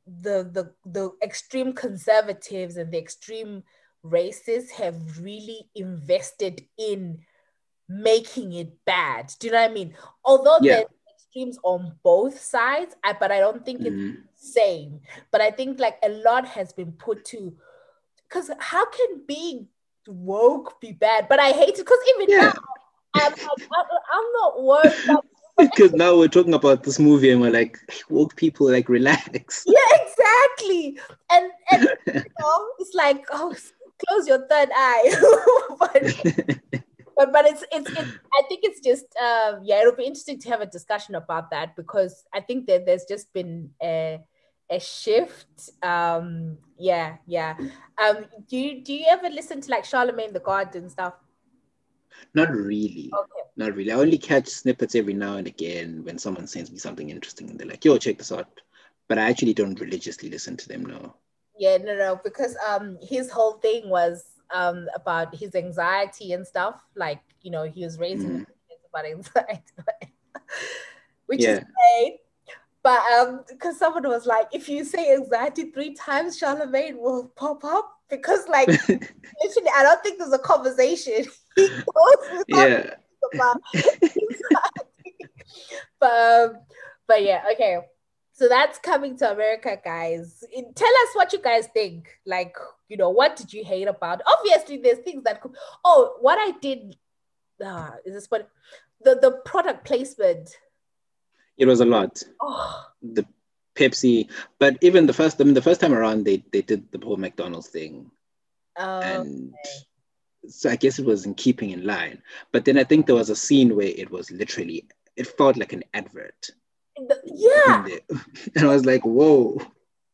the the the extreme conservatives and the extreme racists have really invested in making it bad. Do you know what I mean? Although yeah. there's extremes on both sides, I, but I don't think mm-hmm. it's the same. But I think like a lot has been put to because how can being woke be bad? But I hate it because even yeah. now I'm, I'm, I'm not woke. because now we're talking about this movie and we're like woke people like relax yeah exactly and and you know it's like oh close your third eye. But but but it's it's it, I think it's just um, yeah it'll be interesting to have a discussion about that because I think that there's just been a a shift. Um yeah yeah. Um do you do you ever listen to like Charlamagne tha God and stuff? Not really. Okay. Not really. I only catch snippets every now and again when someone sends me something interesting and they're like yo check this out. But I actually don't religiously listen to them no yeah no no because um his whole thing was um, about his anxiety and stuff. Like, you know, he was raising mm. about anxiety, which yeah. is great. But um, because someone was like, if you say anxiety three times, Charlamagne will pop up. Because like literally, I don't think there's a conversation. yeah. but um, but yeah, okay. So that's coming to America, guys. Tell us what you guys think. Like, you know, what did you hate about? Obviously, there's things that could. Oh, what I did. Uh, is this what the the product placement? It was a lot. Oh. The Pepsi, but even the first, I mean, the first time around, they they did the whole McDonald's thing, oh, and okay. so I guess it was in keeping in line. But then I think there was a scene where it was literally, it felt like an advert yeah. And I was like, whoa.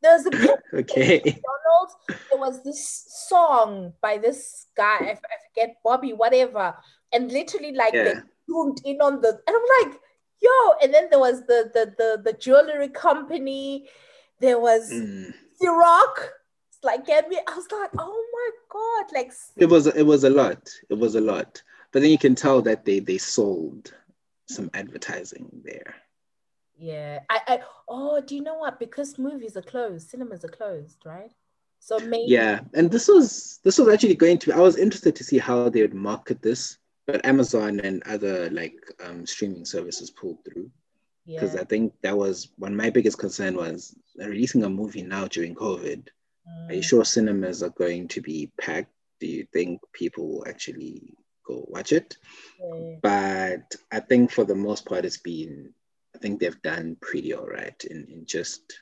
There's a okay. McDonald's. There was this song by this guy, I, I forget Bobby, whatever, and literally like yeah. they zoomed in on the, and I'm like, yo. And then there was the the the, the jewelry company. There was mm. It's like get me. I was like, oh my god, like it was it was a lot. It was a lot. But then you can tell that they they sold some advertising there. Yeah. I, I oh, do you know what? Because movies are closed, cinemas are closed, right? So maybe Yeah, and this was this was actually going to I was interested to see how they would market this, but Amazon and other like um, streaming services pulled through. Because yeah. I think that was one my biggest concern was releasing a movie now during COVID. Mm. Are you mm. sure cinemas are going to be packed? Do you think people will actually go watch it? Yeah. But I think for the most part, it's been I think they've done pretty all right in, in just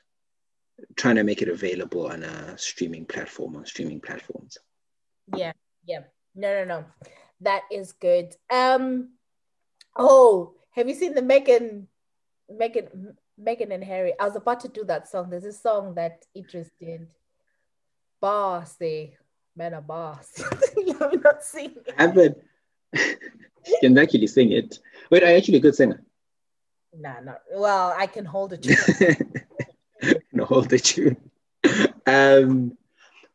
trying to make it available on a streaming platform on streaming platforms. Yeah, yeah. No, no, no. That is good. Um oh, have you seen the Meghan Meghan Meghan and Harry? I was about to do that song. There's a song that Idris did. Bossy. men are boss. I'm not singing. I haven't. you can actually sing it. Wait, I actually a good singer. Nah, not well. I can hold a tune. no, hold the tune. Um,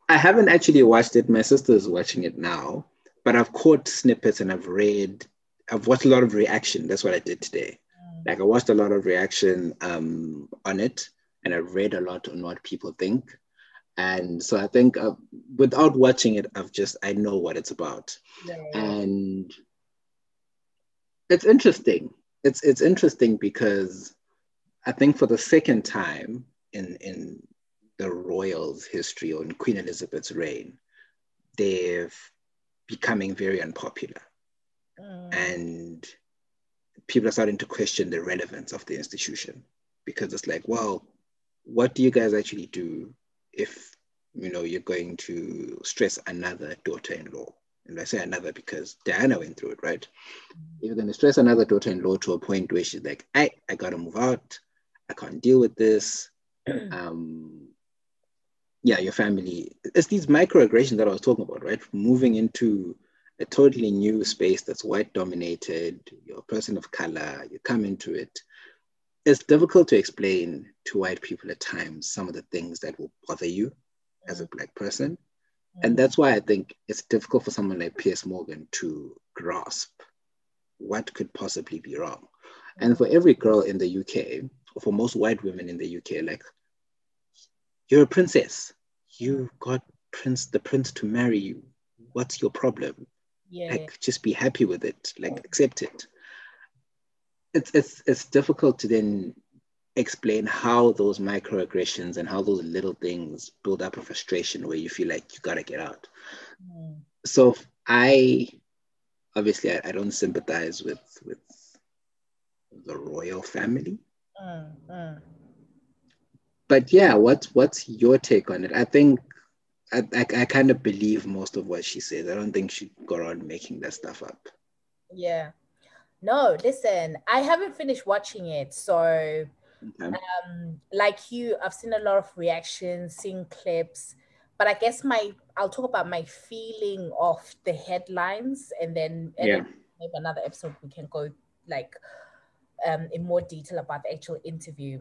I haven't actually watched it. My sister is watching it now, but I've caught snippets and I've read. I've watched a lot of reaction. That's what I did today. Mm. Like I watched a lot of reaction um, on it, and I read a lot on what people think. And so I think uh, without watching it, I've just I know what it's about, yeah. and it's interesting it's it's interesting because I think for the second time in in the royals' history or in Queen Elizabeth's reign, they've becoming very unpopular, mm. and people are starting to question the relevance of the institution because it's like, well, what do you guys actually do if you know you're going to stress another daughter-in-law? And I say another because Diana went through it, right? You're going to stress another daughter-in-law to a point where she's like, "I, I gotta move out. I can't deal with this." um, yeah, your family. It's these microaggressions that I was talking about, right? Moving into a totally new space that's white dominated. You're a person of color. You come into it. It's difficult to explain to white people at times some of the things that will bother you as a black person. And that's why I think it's difficult for someone like Piers Morgan to grasp what could possibly be wrong. And for every girl in the UK, or for most white women in the UK, like, you're a princess. You got prince the prince to marry you. What's your problem? Yeah. Like, just be happy with it. Like, accept it. It's it's it's difficult to then explain how those microaggressions and how those little things build up a frustration where you feel like you gotta get out. Mm. So I obviously I, I don't sympathize with with the royal family. Mm, mm. But yeah, what's what's your take on it? I think I, I, I kind of believe most of what she says. I don't think she go around making that stuff up. Yeah. No, listen, I haven't finished watching it. So, Okay. um, like you, I've seen a lot of reactions, seen clips, but I guess my, I'll talk about my feeling of the headlines and then, and Yeah. then maybe another episode we can go like um, in more detail about the actual interview.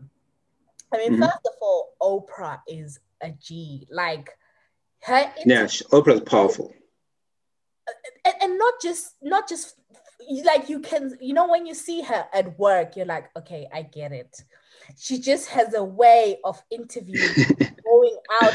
I mean, Mhm. first of all, Oprah is a G. Like her Yeah, she, Oprah's powerful. and, and not just not just like you can you know when you see her at work you're like okay i get it she just has a way of interviewing going out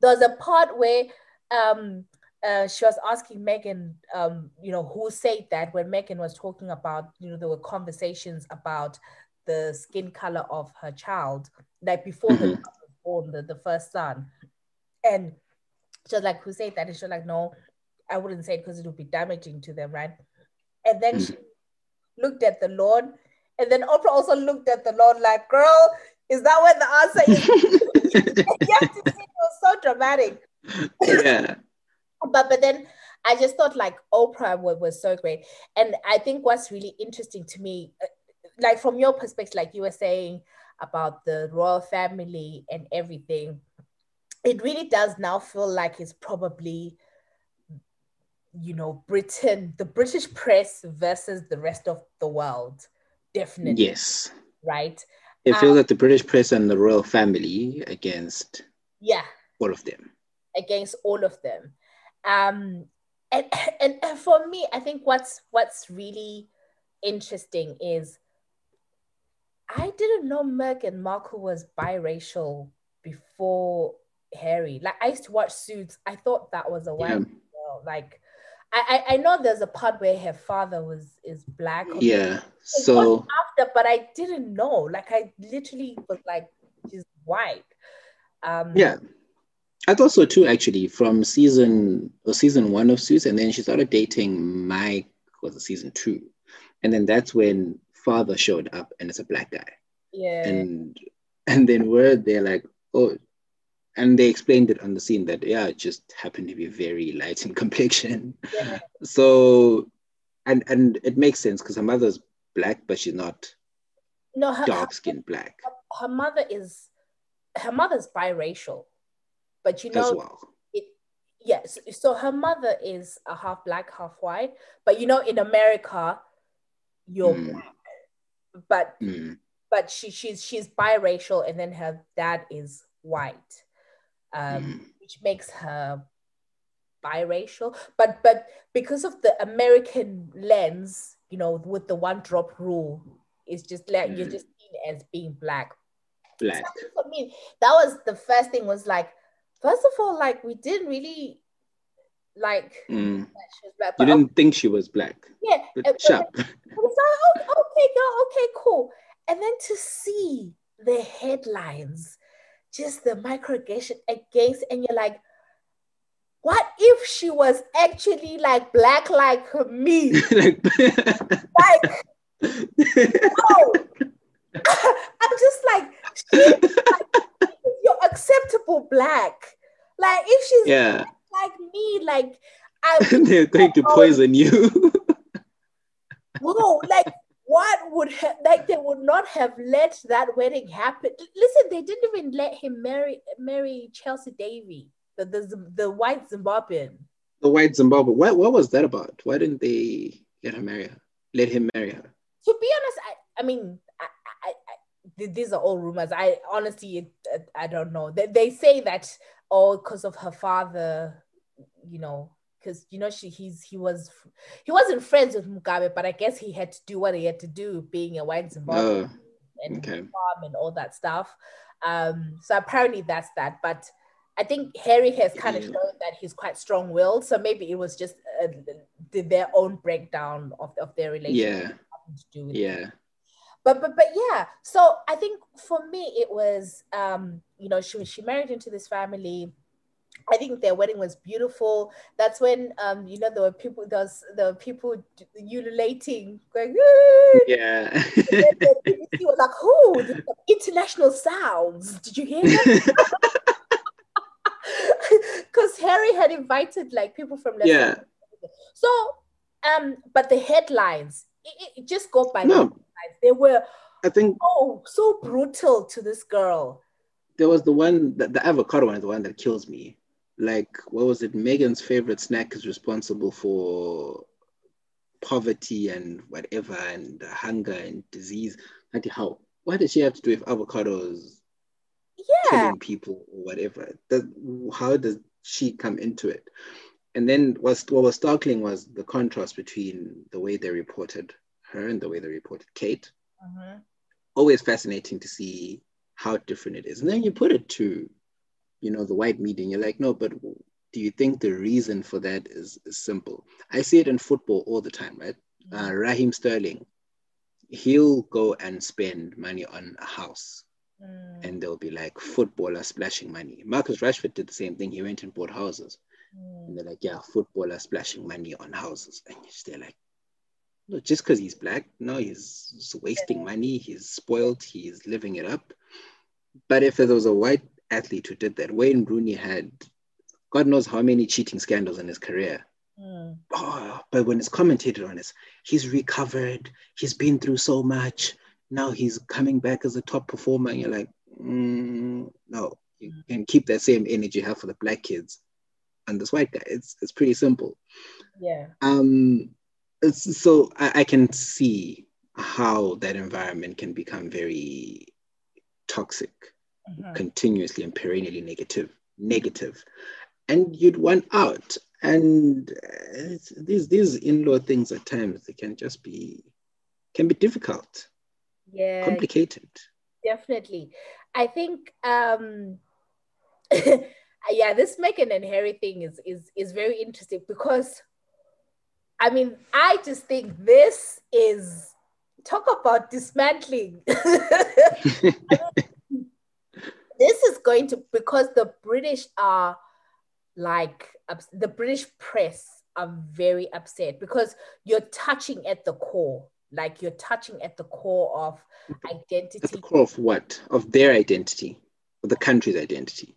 there's a part where um uh, she was asking Meghan, um, you know, who said that when Meghan was talking about, you know, there were conversations about the skin color of her child, like before the Mhm. child was born, the, the first son. And she was like, who said that? And she was like, no, I wouldn't say it because it would be damaging to them, right? And then Mm. she looked at the Lord, and then Oprah also looked at the Lord like, girl, is that what the answer is? you have to see, it was so dramatic. yeah. But but then I just thought like Oprah was, was so great, and I think what's really interesting to me, uh, like from your perspective, like you were saying about the royal family and everything, it really does now feel like it's probably you know britain the british press versus the rest of the world definitely. Yes. right? It Um, feels like the British press and the royal family against yeah. all of them. against all of them. Um and, and and for me i think what's what's really interesting is i didn't know meghan markle was biracial before harry. Like i used to watch suits. I thought that was a white Yeah. girl. Like I, I know there's a part where her father was is black Yeah. So after, but I didn't know. Like I literally was like, she's white. Um, yeah. I thought so too, actually, from season or season one of Suits, and then she started dating Mike was it season two, and then that's when father showed up, and it's a black guy, yeah, and and then we're there like, oh, and they explained it on the scene that yeah, it just happened to be very light in complexion, yeah, so, and and it makes sense because her mother's black, but she's not no, her, her, dark skinned black her mother is her mother's biracial, but you as know, well. it yes. So her mother is a half black, half white. But you know, in America, you're Mm. black, but Mm. but she she's she's biracial, and then her dad is white. Um, Mm. which makes her biracial. But but because of the American lens, you know, with the one drop rule, it's just like you're Mm. just seen as being black. Black. So for me, that was the first thing. Was like, first of all, like we didn't really like Mm. that she was black, You didn't think she was black, yeah, but but sharp. it was like, oh, okay, girl, okay, cool. And then to see the headlines, just the microaggression against, and you're like, what if she was actually like black like me? like, oh, I'm just like, like, you're acceptable black. Like if she's yeah. like me, like I'm They're going to poison you. whoa, like what would ha- like they would not have let that wedding happen. Listen, they didn't even let him marry marry Chelsy Davy, the the, the white Zimbabwean. the white Zimbabwe. What what was that about? Why didn't they let her marry her? Let him marry her. To be honest, I, I mean, I, I, I, these are all rumors. I honestly, I, I don't know. They, they say that all because of her father, you know, because you know she he's he was he wasn't friends with Mugabe, but I guess he had to do what he had to do, being a white Zimbabwean Oh, and okay. farm and all that stuff. Um, so apparently that's that. But I think Harry has kind of shown that he's quite strong-willed. So maybe it was just uh, the, their own breakdown of, of their relationship. yeah, having to do with yeah, but but but yeah so i think for me it was um you know she she married into this family i think their wedding was beautiful that's when um you know there were people there was there were people ululating going "Woo!" yeah. The BBC was like who international sounds did you hear because harry had invited like people from Leicester. yeah. so um but the headlines it, it just go by the No, headlines. they were I think oh so brutal to this girl there was the one that the avocado one is the one that kills me. Like, what was it? Meghan's favorite snack is responsible for poverty and whatever, and hunger and disease. Like, how? What does she have to do with avocados yeah killing people or whatever? That, how does she come into it? And then what's, what was startling was the contrast between the way they reported her and the way they reported Kate. Mhm. Always fascinating to see how different it is. And then you put it to, you know, the white media, and you're like, no, but do you think the reason for that is, is simple? I see it in football all the time, right? Uh, Raheem Sterling, he'll go and spend money on a house Mm, and they'll be like footballer splashing money. Marcus Rashford did the same thing. He went and bought houses. mm. And they're like, yeah, footballer splashing money on houses. And you're still like, no, just because he's black, no, he's wasting money. He's spoiled. He's living it up. But if there was a white athlete who did that, Wayne Rooney had God knows how many cheating scandals in his career. Mm. Oh, but when it's commentated on, it's he's recovered. He's been through so much. Now he's coming back as a top performer. And you're like, mm, no, you can keep that same energy you have for the black kids and this white guy. It's it's pretty simple. Yeah. Um, it's, so I, I can see how that environment can become very toxic, Mhm. continuously and perennially negative, negative, and you'd want out. And uh, these these in-law things at times they can just be can be difficult, Yeah. complicated. definitely i think um yeah this Meghan and harry thing is is is very interesting because i mean i just think this is talk about dismantling this is going to because the british are like the british press are very upset because you're touching at the core like you're touching at the core of identity At the core of what? Of their identity, of the country's identity.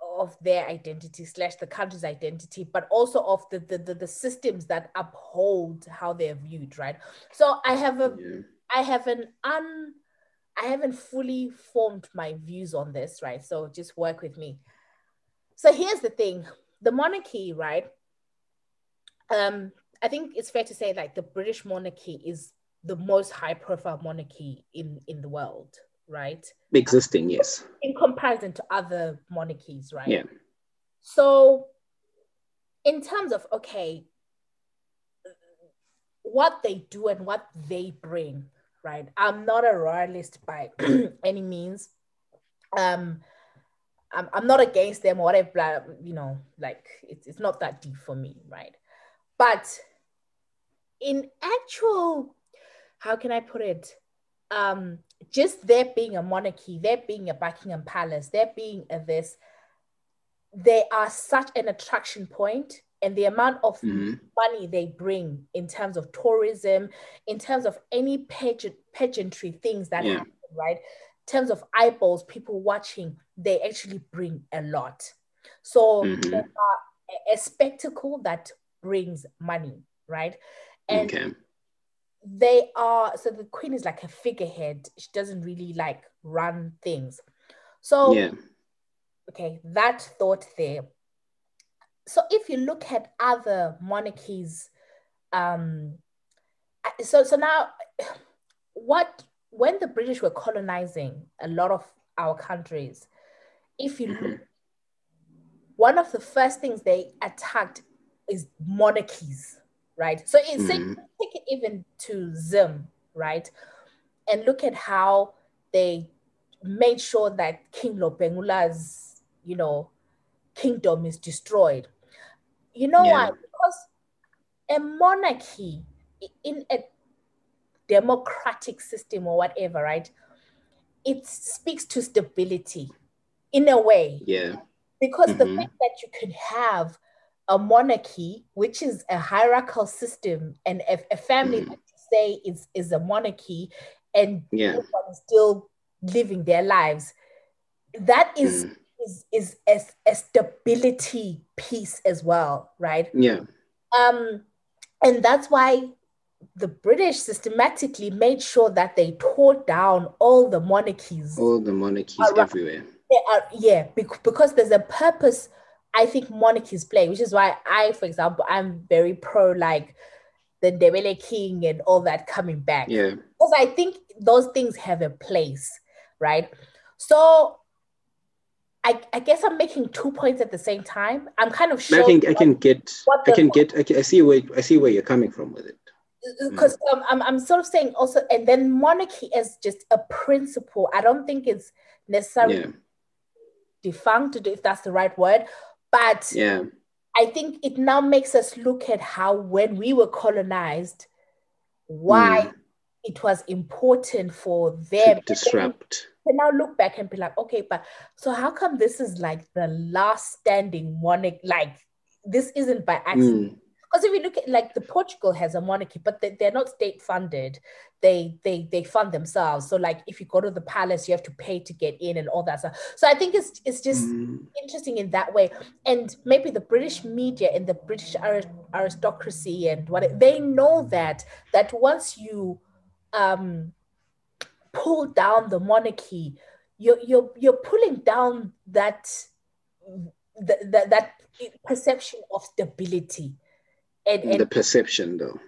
of their identity slash the country's identity, but also of the, the the the systems that uphold how they're viewed, right? So I have a Yeah. I have an un I haven't fully formed my views on this, right? So just work with me. So here's the thing: the monarchy, right? Um, I think it's fair to say like the British monarchy is the most high-profile monarchy in in the world, right? Existing, yes. In comparison to other monarchies, right? Yeah. So, in terms of, okay, what they do and what they bring, right? I'm not a royalist by any means. Um, I'm, I'm not against them or whatever, you know, like it's, it's not that deep for me, right? But in actual, how can I put it? Um, just there being a monarchy, there being a Buckingham Palace, there being a this, they are such an attraction point and the amount of Mhm. money they bring in terms of tourism, in terms of any pageant, pageantry things that Yeah. happen, right? terms of eyeballs, people watching, they actually bring a lot. So Mhm. they are a- a spectacle that brings money, right? And okay. they are so the queen is like a figurehead. She doesn't really like run things. So Yeah. okay, that thought there. So if you look at other monarchies, um, so so now, what when the British were colonizing a lot of our countries, if you look, one of the first things they attacked is monarchies, right? So it's say- Mhm. take it even to Zim, right, and look at how they made sure that King Lobengula's, you know, kingdom is destroyed. You know Yeah. why? Because a monarchy in a democratic system or whatever, right? It speaks to stability in a way Yeah. because the Mhm. fact that you can have a monarchy, which is a hierarchical system, and a, a family Mhm. that you say is, is a monarchy, and Yeah. still living their lives, that is Mm. Is is a, a stability piece as well, right? Yeah. Um, and that's why the British systematically made sure that they tore down all the monarchies All the monarchies Alright. everywhere. yeah, uh, yeah bec- because there's a purpose I think monarchies play, which is why I, for example, I'm very pro like the Ndebele King and all that coming back. Yeah. Because I think those things have a place, right? So I, I guess I'm making two points at the same time. I'm kind of I showing can I can get I can get I, can, I see where I see where you're coming from with it. Uh, because mm. um, I'm, I'm sort of saying also, and then monarchy as just a principle. I don't think it's necessarily Yeah. defunct, if that's the right word, but Yeah. I think it now makes us look at how when we were colonized, why mm. it was important for them. To disrupt. Can now look back and be like, okay, but so how come this is like the last standing monarch? Like this isn't by accident. Mm. Because if you look at like the Portugal has a monarchy, but they, they're not state funded. They they they fund themselves. So like if you go to the palace, you have to pay to get in and all that stuff. So I think it's it's just Mm. interesting in that way. And maybe the British media and the British ari- aristocracy and what they know that that once you um pull down the monarchy, you're you're you're pulling down that that that, perception of stability. And, and The perception though.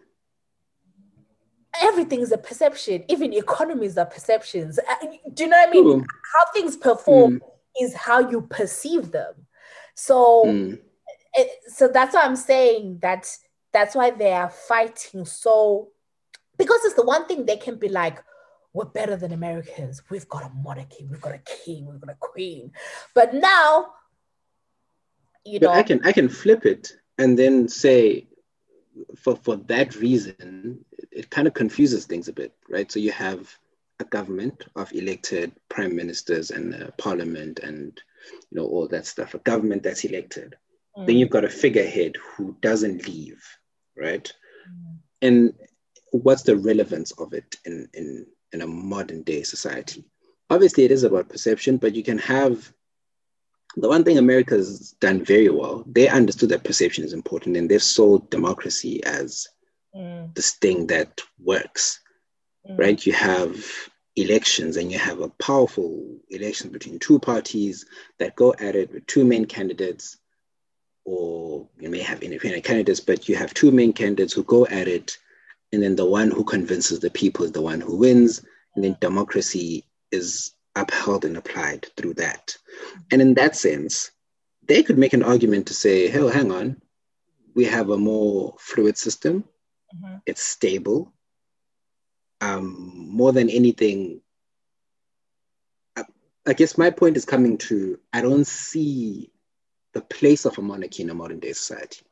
everything is a perception. Even economies are perceptions. Uh, Do you know what I mean? True. How things perform is how you perceive them. So, Mm. it, so that's why I'm saying that that's why they are fighting so because it's the one thing they can be like, we're better than Americans. We've got a monarchy, we've got a king, we've got a queen. But now, you But know, I can I can flip it and then say for for that reason it, it kind of confuses things a bit, right? So you have a government of elected prime ministers and parliament and you know all that stuff, a government that's elected. Then mm, you've got a figurehead who doesn't leave, right? mm, And what's the relevance of it in in in a modern day society? Obviously, it is about perception, but you can have the one thing America's done very well, they understood that perception is important and they've sold democracy as mm, this thing that works, mm, right? You have elections and you have a powerful election between two parties that go at it with two main candidates, or you may have independent candidates, but you have two main candidates who go at it, and then the one who convinces the people is the one who wins, and then democracy is upheld and applied through that. And in that sense, they could make an argument to say, hell, hang on, we have a more fluid system, mhm, it's stable. Um, more than anything, I, I guess my point is coming to I don't see the place of a monarchy in a modern day society,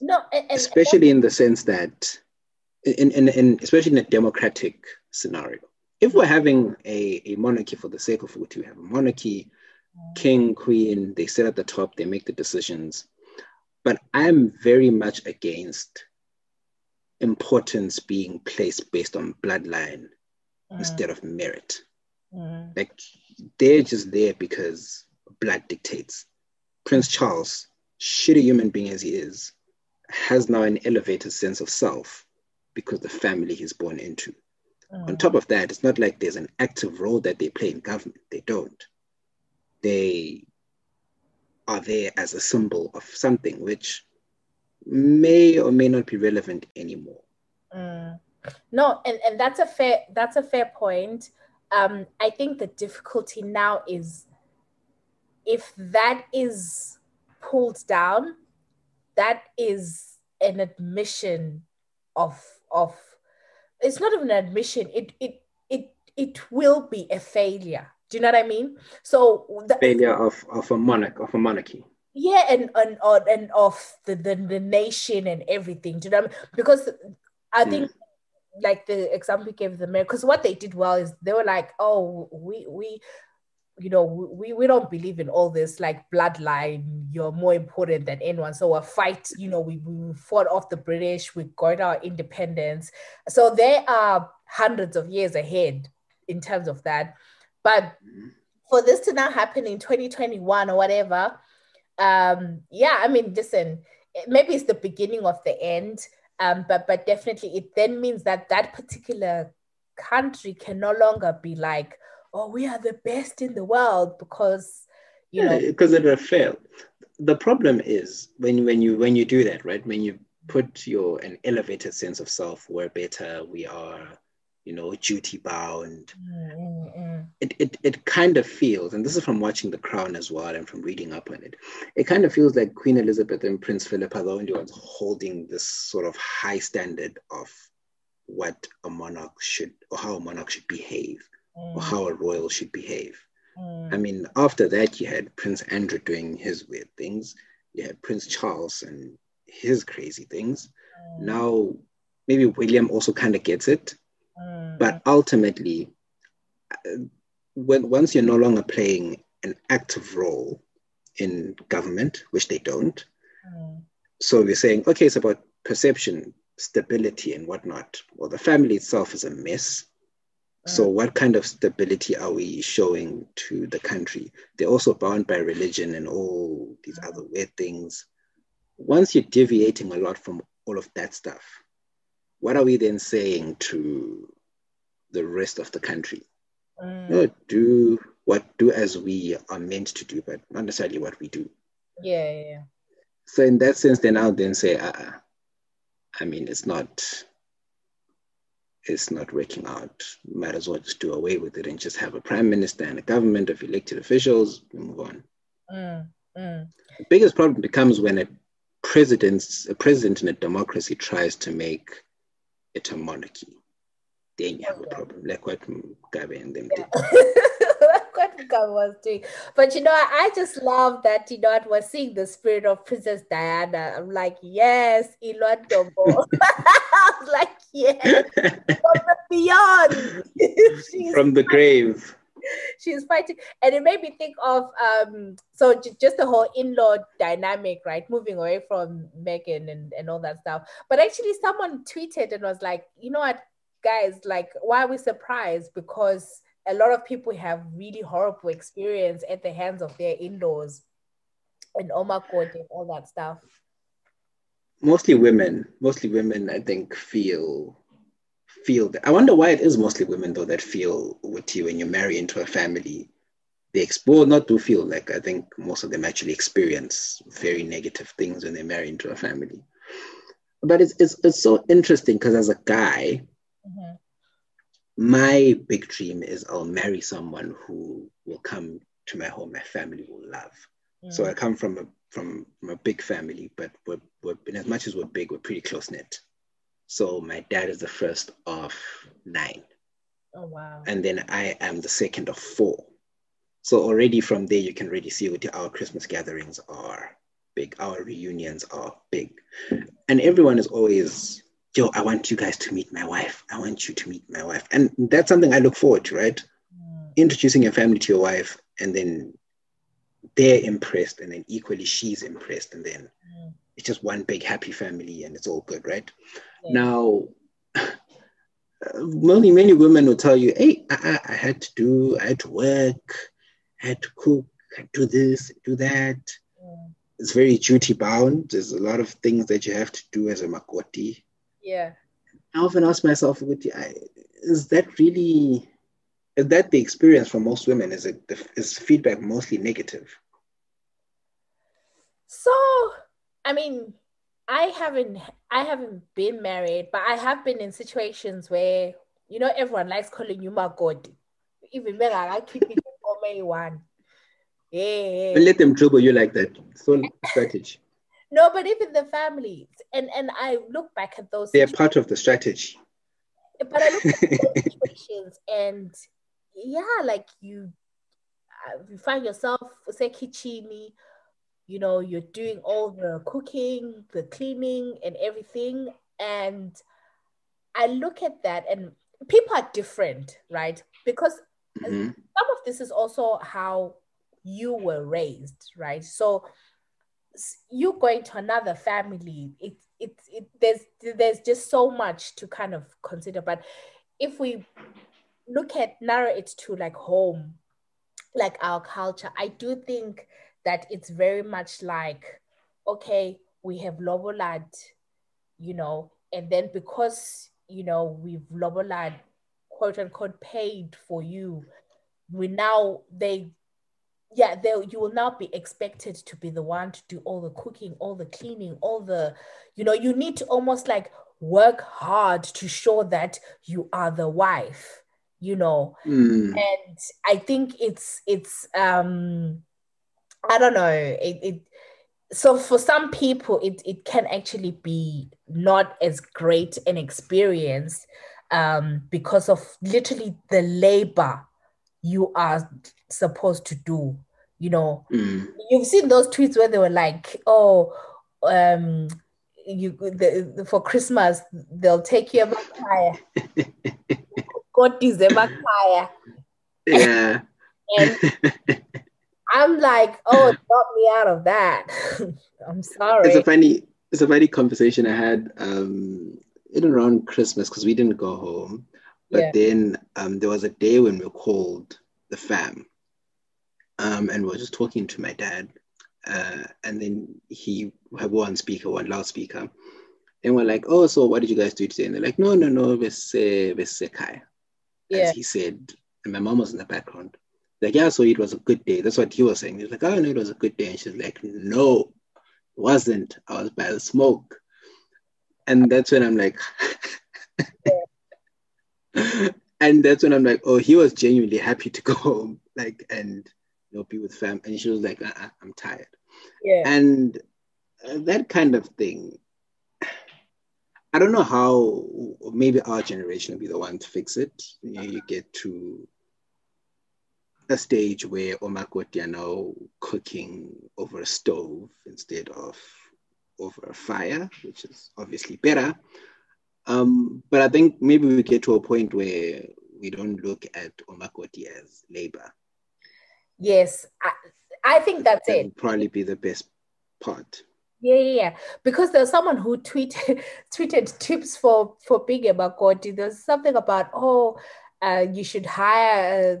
no, and, and especially in the sense that, in, in, in especially in a democratic scenario. If we're having a, a monarchy for the sake of it, we have a monarchy, king, queen, they sit at the top, they make the decisions. But I'm very much against importance being placed based on bloodline Mm, instead of merit. Mm. Like they're just there because blood dictates. Prince Charles, shitty human being as he is, has now an elevated sense of self because the family he's born into. Mm. On top of that, it's not like there's an active role that they play in government. They don't. They are there as a symbol of something which may or may not be relevant anymore. Mm. No, and, and that's a fair that's a fair point. Um, I think the difficulty now is if that is pulled down, that is an admission of of it's not even an admission, it it it it will be a failure. Do you know what I mean? So the failure of, of a monarch of a monarchy. Yeah, and and and of the, the, the nation and everything. Do you know I mean? Because I think mm like the example you gave the mayor, because what they did well is they were like, oh, we we you know, we, we don't believe in all this like bloodline, you're more important than anyone. So a fight, you know, we, we fought off the British, we got our independence. So they are hundreds of years ahead in terms of that. But for this to now happen in 2021 or whatever, um, yeah, I mean, listen, maybe it's the beginning of the end. Um, but but definitely it then means that that particular country can no longer be like, oh, we are the best in the world because you yeah, know because it will fail. The problem is when when you when you do that, right? When you put your an elevated sense of self, we're better, we are you know, duty bound. Mm-hmm. It, it, it kind of feels, and this is from watching The Crown as well and from reading up on it, it kind of feels like Queen Elizabeth and Prince Philip are the only ones holding this sort of high standard of what a monarch should, or how a monarch should behave, mm. or how a royal should behave. Mm. I mean, after that, you had Prince Andrew doing his weird things, you had Prince Charles and his crazy things. Mm. Now, maybe William also kind of gets it but ultimately, uh, when once you're no longer playing an active role in government, which they don't, mm. so we're saying, okay, it's about perception, stability, and whatnot. Well, the family itself is a mess. So, mm. what kind of stability are we showing to the country? They're also bound by religion and all these mm. other weird things. Once you're deviating a lot from all of that stuff, what are we then saying to the rest of the country. Mm. No, do what do as we are meant to do, but not necessarily what we do. Yeah, yeah. yeah. So in that sense, then I'll then say, uh, I mean, it's not, it's not working out. Might as well just do away with it and just have a prime minister and a government of elected officials. And move on. Mm, mm. The biggest problem becomes when a president, a president in a democracy tries to make it a monarchy then you have a problem, like what Mugabe and them yeah. did. what Mugabe was doing. But you know, I just love that, you know, I was seeing the spirit of Princess Diana. I'm like, yes, Elon Dombo. I was like, yes, from the beyond. from the grave she's fighting and it made me think of um so j- just the whole in-law dynamic right moving away from Meghan and, and all that stuff but actually someone tweeted and was like you know what guys, like, why are we surprised? Because a lot of people have really horrible experience at the hands of their in-laws and Omar Court and all that stuff. Mostly women, mostly women, I think, feel feel that. I wonder why it is mostly women though that feel with you when you marry into a family. They explore not to feel like I think most of them actually experience very negative things when they marry into a family. But it's it's, it's so interesting because as a guy, Mm-hmm. My big dream is I'll marry someone who will come to my home, my family will love. So I mm. come from a from, from a big family, but we're, we're in as much as we're big, we're pretty close knit. So my dad is the first of nine. Oh wow. And then I am the second of four. So already from there you can already see what our Christmas gatherings are big, our reunions are big. And everyone is always yo, I want you guys to meet my wife. I want you to meet my wife. And that's something I look forward to, right? Mm. Introducing your family to your wife, and then they're impressed, and then equally she's impressed, and then mm. it's just one big happy family, and it's all good, right? Yeah. Now, many many women will tell you, "Hey, I, I, had to do, I had to work, I had to cook, I do this, do that." Mm. It's very duty bound. There's a lot of things that you have to do as a makoti. Yeah. I often ask myself, is that really is that the experience for most women? Is it is feedback mostly negative? So, I mean, I haven't I haven't been married, but I have been in situations where you know everyone likes calling you my god. Even when I keep it for one. Yeah. But let them trouble you like that. So strategy. No, but even the families, and and I look back at those. They're part of the strategy. But I look at those situations, and yeah, like you, uh, you find yourself say kitchen you know, you're doing all the cooking, the cleaning, and everything. And I look at that, and people are different, right? Because mm-hmm. some of this is also how you were raised, right? So you going to another family, it, it, it there's there's just so much to kind of consider. But if we look at narrow it to like home, like our culture, I do think that it's very much like, okay, we have lobolad, you know, and then because, you know, we've lobolad, quote unquote, paid for you, we now, they, yeah, they, you will now be expected to be the one to do all the cooking, all the cleaning, all the, you know, you need to almost like work hard to show that you are the wife you know mm. and i think it's it's um I don't know. It, it so for some people it, it can actually be not as great an experience um, because of literally the labor you are supposed to do you know mm. you've seen those tweets where they were like oh um you the, the, for christmas they'll take you a god is a yeah and I'm like, oh, got me out of that. I'm sorry. It's a funny, it's a funny conversation I had um, in around Christmas because we didn't go home. But yeah. then um, there was a day when we called the fam, um, and we were just talking to my dad, uh, and then he had one speaker, one loudspeaker, and we're like, "Oh, so what did you guys do today?" And they're like, "No, no, no, we say, we say kai," yeah. as he said, and my mom was in the background like, yeah, so it was a good day. That's what he was saying. He's like, oh, no, it was a good day. And she's like, no, it wasn't. I was by the smoke. And that's when I'm like, and that's when I'm like, oh, he was genuinely happy to go home, like, and you know, be with fam. And she was like, uh-uh, I'm tired. Yeah. And uh, that kind of thing, I don't know how. Maybe our generation will be the one to fix it. You, know, you get to a stage where omakoti are now cooking over a stove instead of over a fire, which is obviously better. Um, but I think maybe we get to a point where we don't look at omakoti as labor. Yes, I, I think that's that it. probably be the best part. Yeah, yeah, yeah. Because there's someone who tweeted tweeted tips for for being a makoti. There's something about oh, uh, you should hire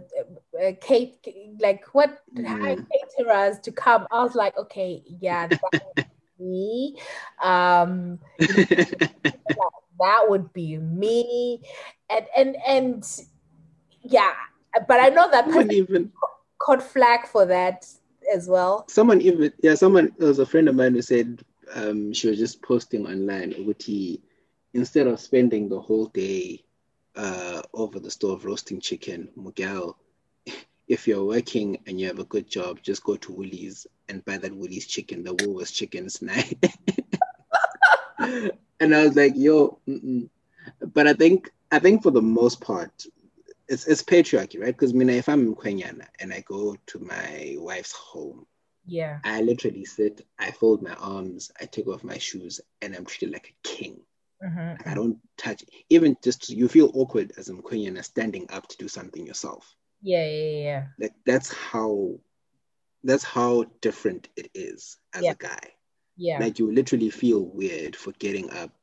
a, a cake, like what mm. hire caterers to come. I was like, okay, yeah, me. Um, that would be me, and and and yeah, but I know that person even caught flag for that as well. Someone even yeah, someone there was a friend of mine who said um, she was just posting online, Uguti, instead of spending the whole day uh, over the stove roasting chicken, Miguel, if you're working and you have a good job, just go to Woolies and buy that Woolies chicken, the Woolworths chicken snack. and I was like, yo, mm-mm. but I think I think for the most part, it's, it's patriarchy, right? Because I mean, if I'm in Kwenyana and I go to my wife's home, yeah, I literally sit, I fold my arms, I take off my shoes, and I'm treated like a king. Mm-hmm. I don't touch even just you feel awkward as a Mkwenyana standing up to do something yourself. Yeah, yeah, yeah. Like that's how that's how different it is as yeah. a guy. Yeah. Like you literally feel weird for getting up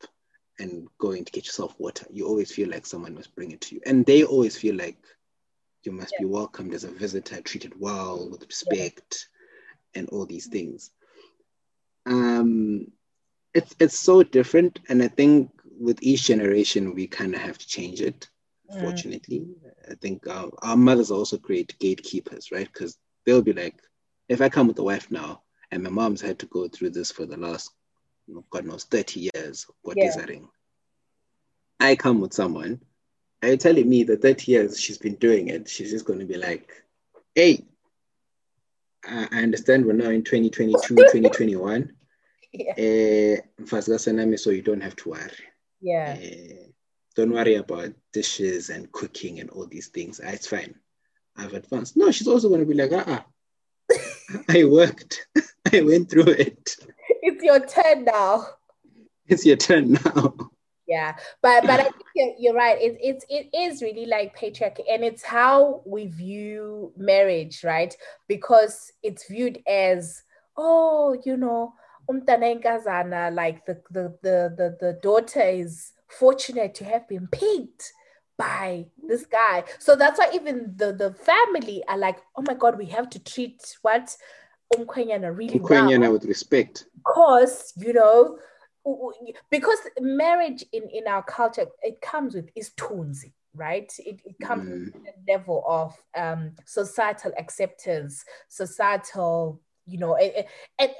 and going to get yourself water, you always feel like someone must bring it to you. And they always feel like you must yeah. be welcomed as a visitor, treated well, with respect, yeah. and all these things. Um, it's it's so different, and I think with each generation we kind of have to change it. Mm. Fortunately, I think our, our mothers also create gatekeepers, right? Because they'll be like, if I come with a wife now, and my mom's had to go through this for the last God knows, 30 years, what yeah. is that ring? I come with someone, are you telling me that 30 years she's been doing it, she's just going to be like, hey, I understand we're now in 2022, 2021. Yeah. Uh, so you don't have to worry. Yeah. Uh, don't worry about dishes and cooking and all these things. Ah, it's fine. I've advanced. No, she's also going to be like, ah, uh-uh. I worked. I went through it it's your turn now. It's your turn now. Yeah, but but I think you're, you're right. It, it's it is really like patriarchy, and it's how we view marriage, right? Because it's viewed as oh, you know, like the, the the the the daughter is fortunate to have been picked by this guy. So that's why even the the family are like, oh my god, we have to treat what umkhwenyana really umkhwenyana well. with respect because you know because marriage in in our culture it comes with is tunzi right it, it comes mm. with a level of um societal acceptance societal you know and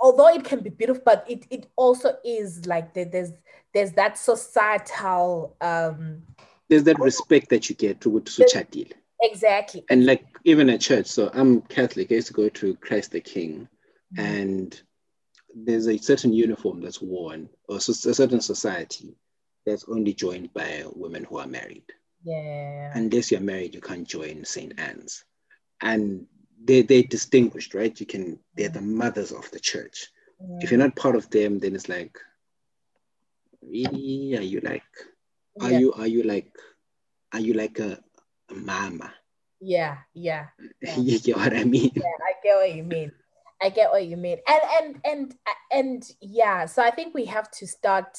although it can be beautiful but it it also is like there's there's that societal um there's that respect that you get to go to exactly and like even at church so i'm catholic i used to go to christ the king mm. and there's a certain uniform that's worn, or a certain society that's only joined by women who are married. Yeah. Unless you're married, you can't join St. Anne's. And they they're distinguished, right? You can they're the mothers of the church. Mm. If you're not part of them, then it's like, really? Are you like are yeah. you are you like are you like a, a mama? Yeah, yeah. yeah. you get what I mean? Yeah, I get what you mean. I get what you mean. And and and and yeah, so I think we have to start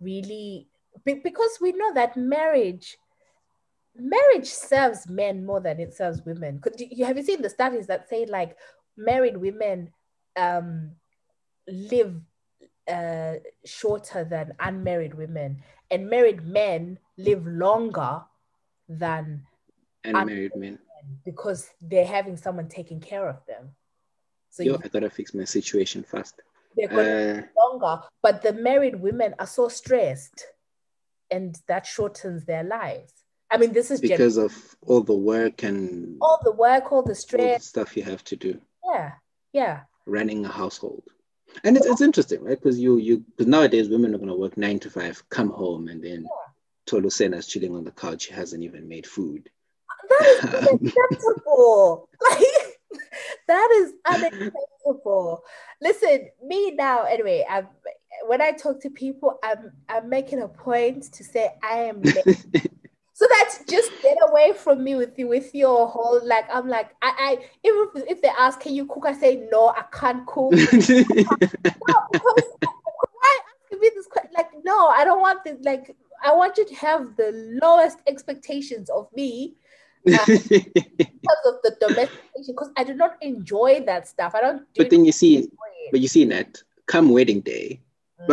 really because we know that marriage marriage serves men more than it serves women. You have you seen the studies that say like married women um, live uh, shorter than unmarried women, and married men live longer than unmarried men because they're having someone taking care of them. So Yo, I gotta fix my situation fast. They're going uh, longer, but the married women are so stressed, and that shortens their lives. I mean, this is because general. of all the work and all the work, all the stress, all the stuff you have to do. Yeah, yeah. Running a household, and it's, it's interesting, right? Because you you because nowadays women are gonna work nine to five, come home, and then yeah. Tolusena's chilling on the couch. She hasn't even made food. That is unacceptable. like that is unacceptable. Listen, me now, anyway, I'm, when I talk to people, I'm I'm making a point to say I am so that just get away from me with you with your whole like I'm like I, I even if they ask can you cook I say no I can't cook no, because why asking me this question like no I don't want this like I want you to have the lowest expectations of me because of the domestication because I do not enjoy that stuff. I don't. Do but then you see, but you see that come wedding day, mm.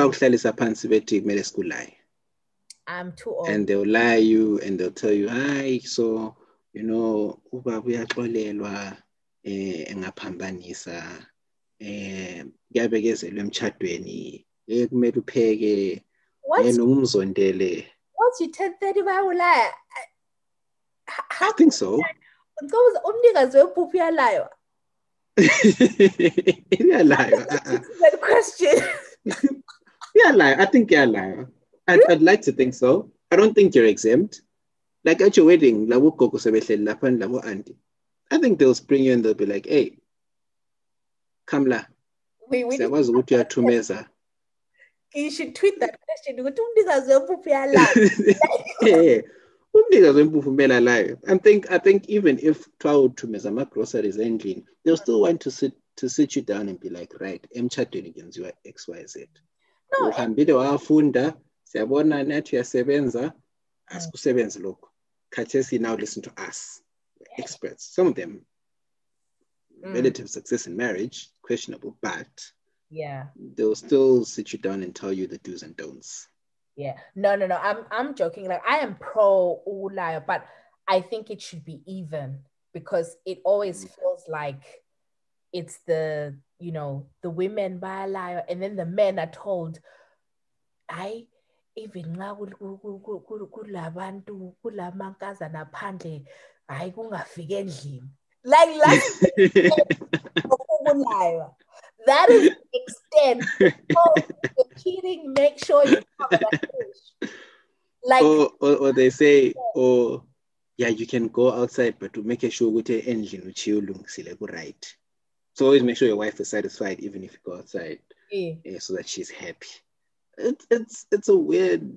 I'm too old. And they'll lie you and they'll tell you, hi, so you know, uba uyaxolelwa eh engaphambanisa eh kuyabekezelwa emchadweni eh kumele upheke eh nomzondele What you 10:30 bayawulaya I think so. Ngicabanga umnikazi wempuphu iyalayo. iyalayo. That question. iyalayo. I think iyalayo. I'd, I'd like to think so. I don't think you're exempt. Like at your wedding, labo gogo sebehleli lapha labo auntie. I think they'll spring you and they'll be like, hey, come la. Siyakwazi ukuthi uyathumeza. You should tweet that question ukuthi umnikazi wempuphu iyalayo. umnikazi wempuphu kumele alayo i think i think even if kuthiwa uthumeza ama-groceries endlini they'll still want to sit to sit you down and be like right emtshadweni kwenziwa x y z uhambile wafunda siyabona nathi uyasebenza asikusebenzi lokhu khathesi now listen to us experts some of them Mm. relative success in marriage questionable but Yeah. they'll still sit you down and tell you the do's and don'ts Yeah. No, no, no. I'm I'm joking. Like I am pro Ulaya, but I think it should be even because it always feels like it's the you know the women by liar and then the men are told I even nxa kul- ku- ku- ku- ku- kulabantu kulamankazana phandle hayi kungafiki endlini like like ukulaywa. That is the extent. Oh, you're cheating, make sure you cover that fish. Like, or, or, or they say or yeah you can go outside but to make sure ukuthi endlini uchiyolungisile right so always make sure your wife is satisfied even if you go outside eh, eh, so that she's happy it's it's it's a weird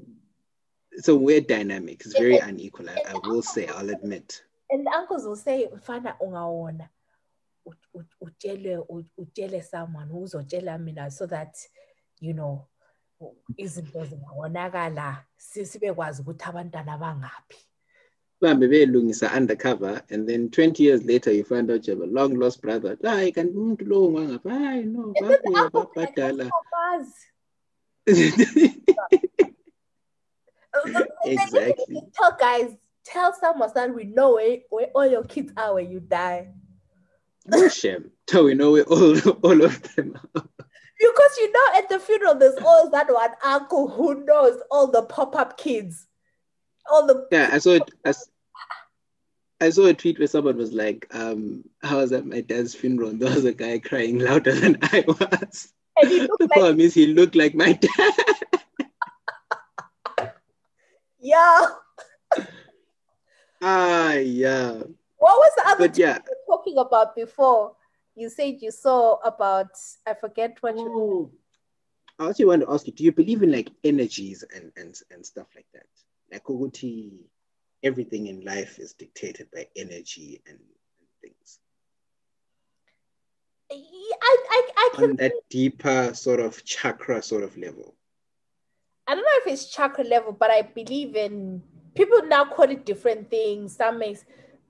it's a weird dynamic. It's very unequal I, I will say i'll admit. and the uncles will say, mfana ungawona, u- u- utshele u- utshele someone uzotshela mina so that you know izinto zingawonakala si- sibekwazi ukuthi abantwana bangaphi. bahambe beyelungisa undercover and then 20 years later you find out you have a long lost brother. Hayi kanti umuntu lowo ngangapha hayi no And exactly Tell guys, tell someone that we know where, where all your kids are when you die. Shem. So we know where all, all of them are. Because you know, at the funeral, there's always that one uncle who knows all the pop-up kids, all the Yeah, I saw it. I, I saw a tweet where someone was like, um, I was at my dad's funeral and there was a guy crying louder than I was. And he looked The like problem is he looked like my dad. yeah. ah, yeah. What was the other But thing yeah. you were talking about before? You said you saw about I forget what you. Oh. I actually want to ask you, do you believe in like energies and, and, and stuff like that? Like Koguti, everything in life is dictated by energy and, and things. I I I can. On that deeper sort of chakra sort of level. I don't know if it's chakra level, but I believe in people now call it different things. Some makes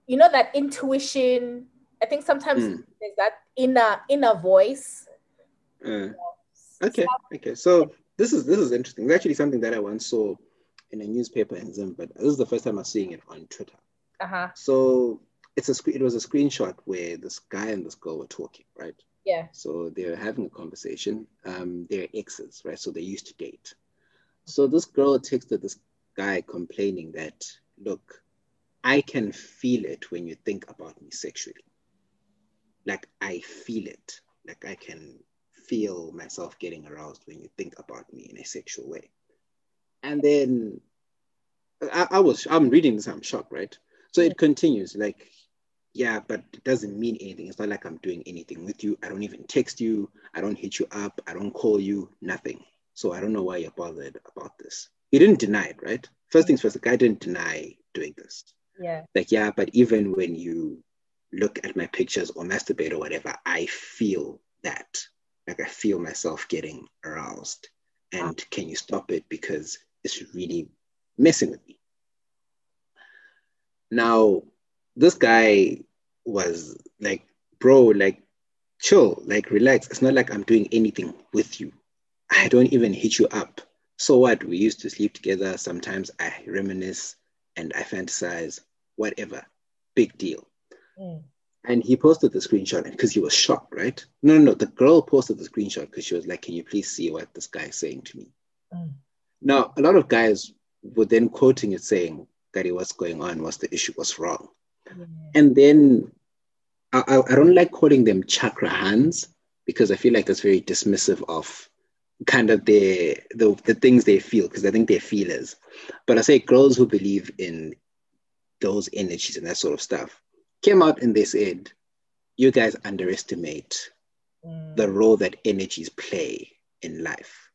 you know that intuition. I think sometimes Mm. there's that inner inner voice. Uh, Okay, okay. So this is this is interesting. It's actually something that I once saw in a newspaper in Zim, but this is the first time I'm seeing it on Twitter. Uh huh. So it's a it was a screenshot where this guy and this girl were talking, right? Yeah. So they're having a conversation. Um, they're exes, right? So they used to date. So this girl texted this guy complaining that, look, I can feel it when you think about me sexually. Like I feel it. Like I can feel myself getting aroused when you think about me in a sexual way. And then I, I was I'm reading this, I'm shocked, right? So it continues like, yeah, but it doesn't mean anything. It's not like I'm doing anything with you. I don't even text you. I don't hit you up. I don't call you. Nothing. So I don't know why you're bothered about this. He didn't deny it, right? First things first, the guy didn't deny doing this. Yeah. Like, yeah, but even when you look at my pictures or masturbate or whatever, I feel that. Like I feel myself getting aroused. And can you stop it? Because it's really messing with me. Now, this guy was like, bro, like, chill, like, relax. It's not like I'm doing anything with you. I don't even hit you up. So what? We used to sleep together. Sometimes I reminisce and I fantasize, whatever. Big deal. Mm. And he posted the screenshot because he was shocked, right? No, no, no. The girl posted the screenshot because she was like, Can you please see what this guy is saying to me? Mm. Now, a lot of guys were then quoting it saying, Gary, what's going on? What's the issue? What's wrong? Yeah. And then I, I, don't like calling them chakra hands because I feel like that's very dismissive of kind of their the, the things they feel because I think they're feelers. But I say girls who believe in those energies and that sort of stuff came out and they said, you guys underestimate Mm. the role that energies play in life.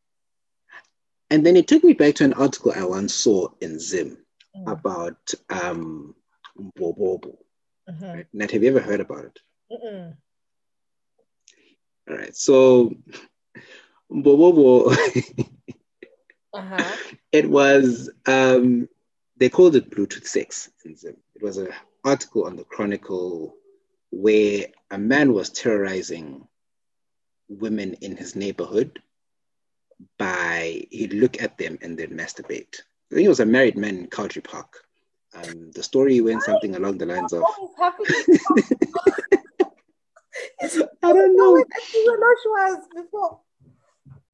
And then it took me back to an article I once saw in Zim Mm. about um, Mbobobo. Mhm. Right? Nat, have you ever heard about it? Mm-mm. All right. So Mbobobo Uh-huh. It was um, they called it Bluetooth sex. It was an article on the Chronicle where a man was terrorizing women in his neighborhood by he'd look at them and then masturbate. I think it was a married man in Country Park. Um, the story went something along the lines of I don't know.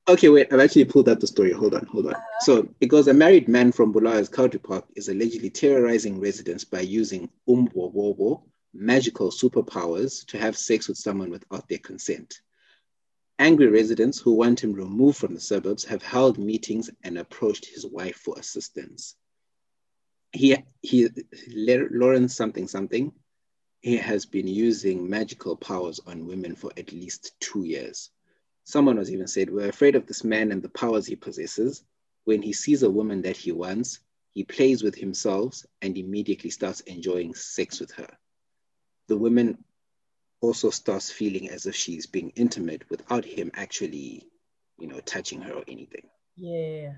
Okay, wait, I've actually pulled out the story. Hold on, hold on. Uh, so it goes a married man from Bulawayo's Country Park is allegedly terrorizing residents by using umbobobo, magical superpowers, to have sex with someone without their consent. Angry residents who want him removed from the suburbs have held meetings and approached his wife for assistance. He, he, Lawrence something something, he has been using magical powers on women for at least two years. Someone was even said, We're afraid of this man and the powers he possesses. When he sees a woman that he wants, he plays with himself and immediately starts enjoying sex with her. The woman also starts feeling as if she's being intimate without him actually, you know, touching her or anything. Yeah.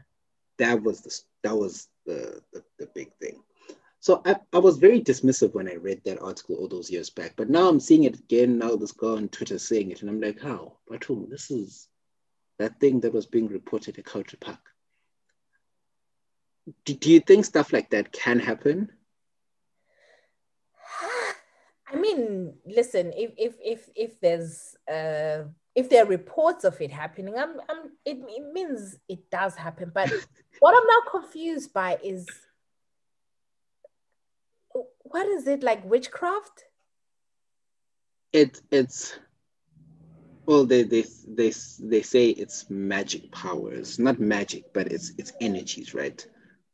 That was the that was the the, the big thing. So I, I was very dismissive when I read that article all those years back, but now I'm seeing it again. Now this girl on Twitter saying it, and I'm like, how? Batum, this is that thing that was being reported at Country Park. Do, do you think stuff like that can happen? I mean, listen, if if if if there's uh if there are reports of it happening, I'm, I'm it, it means it does happen. But what I'm now confused by is what is it like witchcraft? It it's well they they they they say it's magic powers, not magic, but it's it's energies, right?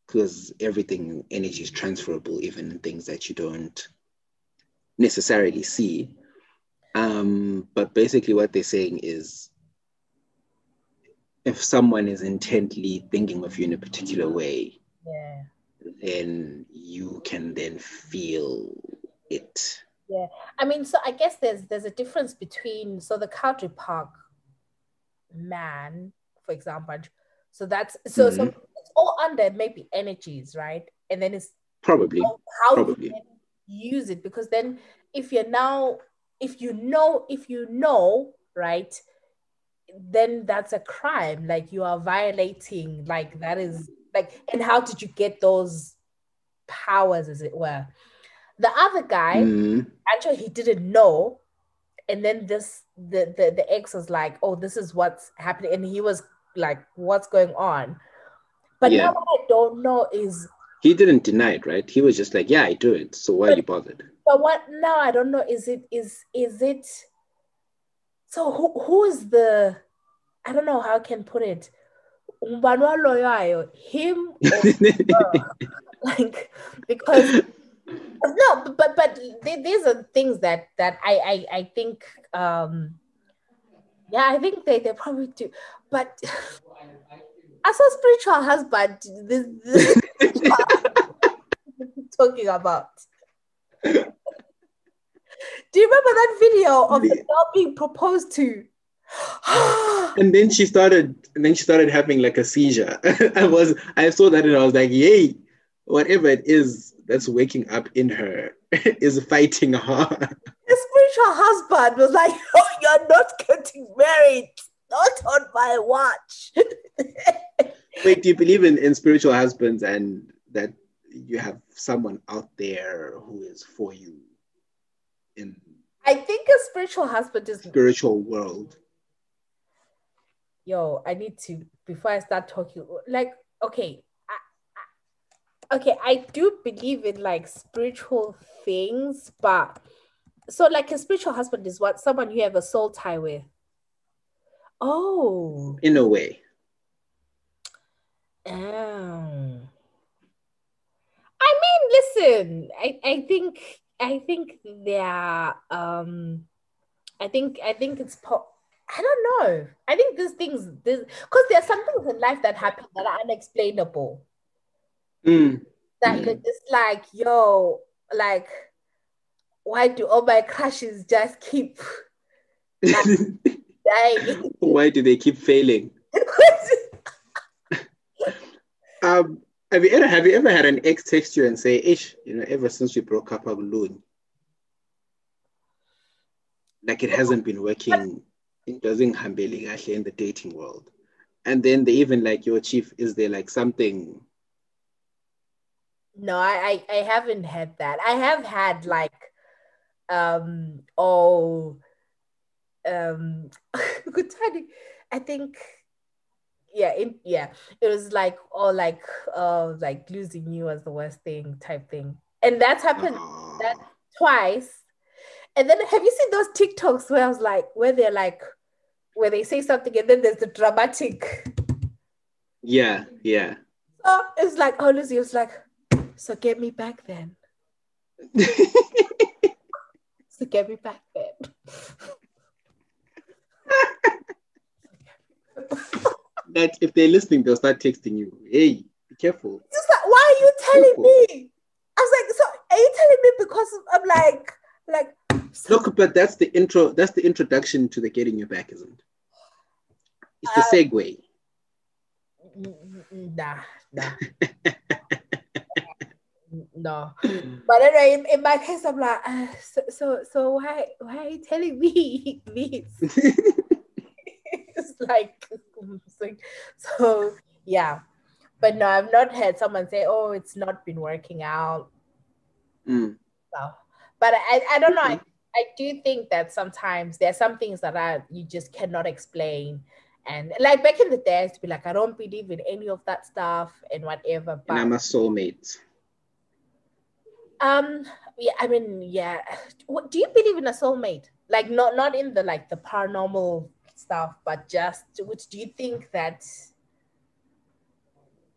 Because everything energy is transferable, even in things that you don't necessarily see. Um, but basically, what they're saying is if someone is intently thinking of you in a particular way, yeah. then you can then feel it. Yeah, I mean, so I guess there's there's a difference between so the country park man, for example. So that's so mm-hmm. so it's all under maybe energies, right? And then it's probably how, how probably use it because then if you're now if you know if you know right then that's a crime like you are violating like that is like and how did you get those powers as it were the other guy mm-hmm. actually he didn't know and then this the, the the ex was like oh this is what's happening and he was like what's going on but yeah. now what i don't know is he didn't deny it, right? He was just like, "Yeah, I do it." So why but, are you bothered? But what now? I don't know. Is it is is it? So who who is the? I don't know how I can put it. Him like because no, but but these are things that that I I I think um yeah I think they they probably do, but as a spiritual husband, this, this talking about. Do you remember that video of the girl being proposed to? and then she started, and then she started having like a seizure. I was, I saw that, and I was like, "Yay!" Whatever it is that's waking up in her is fighting her. The spiritual husband was like, "Oh, you're not getting married, not on my watch." Wait, do you believe in, in spiritual husbands and that you have someone out there who is for you in I think a spiritual husband is spiritual world. Yo, I need to before I start talking like okay, I, I, okay, I do believe in like spiritual things, but so like a spiritual husband is what someone you have a soul tie with. Oh, in a way. Oh. I mean, listen, I, I think I think they are um I think I think it's po- I don't know. I think these things this because there are some things in life that happen that are unexplainable. Mm. That mm. just like, yo, like why do all my crushes just keep like, dying? Why do they keep failing? Um, have you ever have you ever had an ex text you and say, "Ish, you know, ever since we broke up, alone." Like it hasn't been working. It doesn't hambeli actually in the dating world. And then they even like your chief, is there like something? No, I, I I haven't had that. I have had like um oh um good. I think yeah, in, yeah, it was like oh like uh like losing you was the worst thing type thing. And that's happened Aw. that twice. And then have you seen those TikToks where I was like where they're like where they say something and then there's the dramatic Yeah, yeah. so it's like oh Lucy was like so get me back then. So get me back then. that if they're listening, they'll start texting you. Hey, be careful. Just like, why are you telling me? I was like, so are you telling me because I'm like, like, so, Look, but that's the intro. That's the introduction to the getting you back, isn't? it? It's the Uh, segue. nah, nah, no. But anyway, in, in my case, I'm like, uh, so, so, so why, why are you telling me this? it's like, like- so yeah. But no, I've not had someone say, oh, it's not been working out. Mm. So, but I, I don't know. I, I do think that sometimes there are some things that are you just cannot explain. And like back in the day, I used to be like, I don't believe in any of that stuff and whatever. And I'm a soulmate. um, yeah, I mean, yeah. Do you believe in a soulmate? Like not not in the like the paranormal stuff, but just which do you think that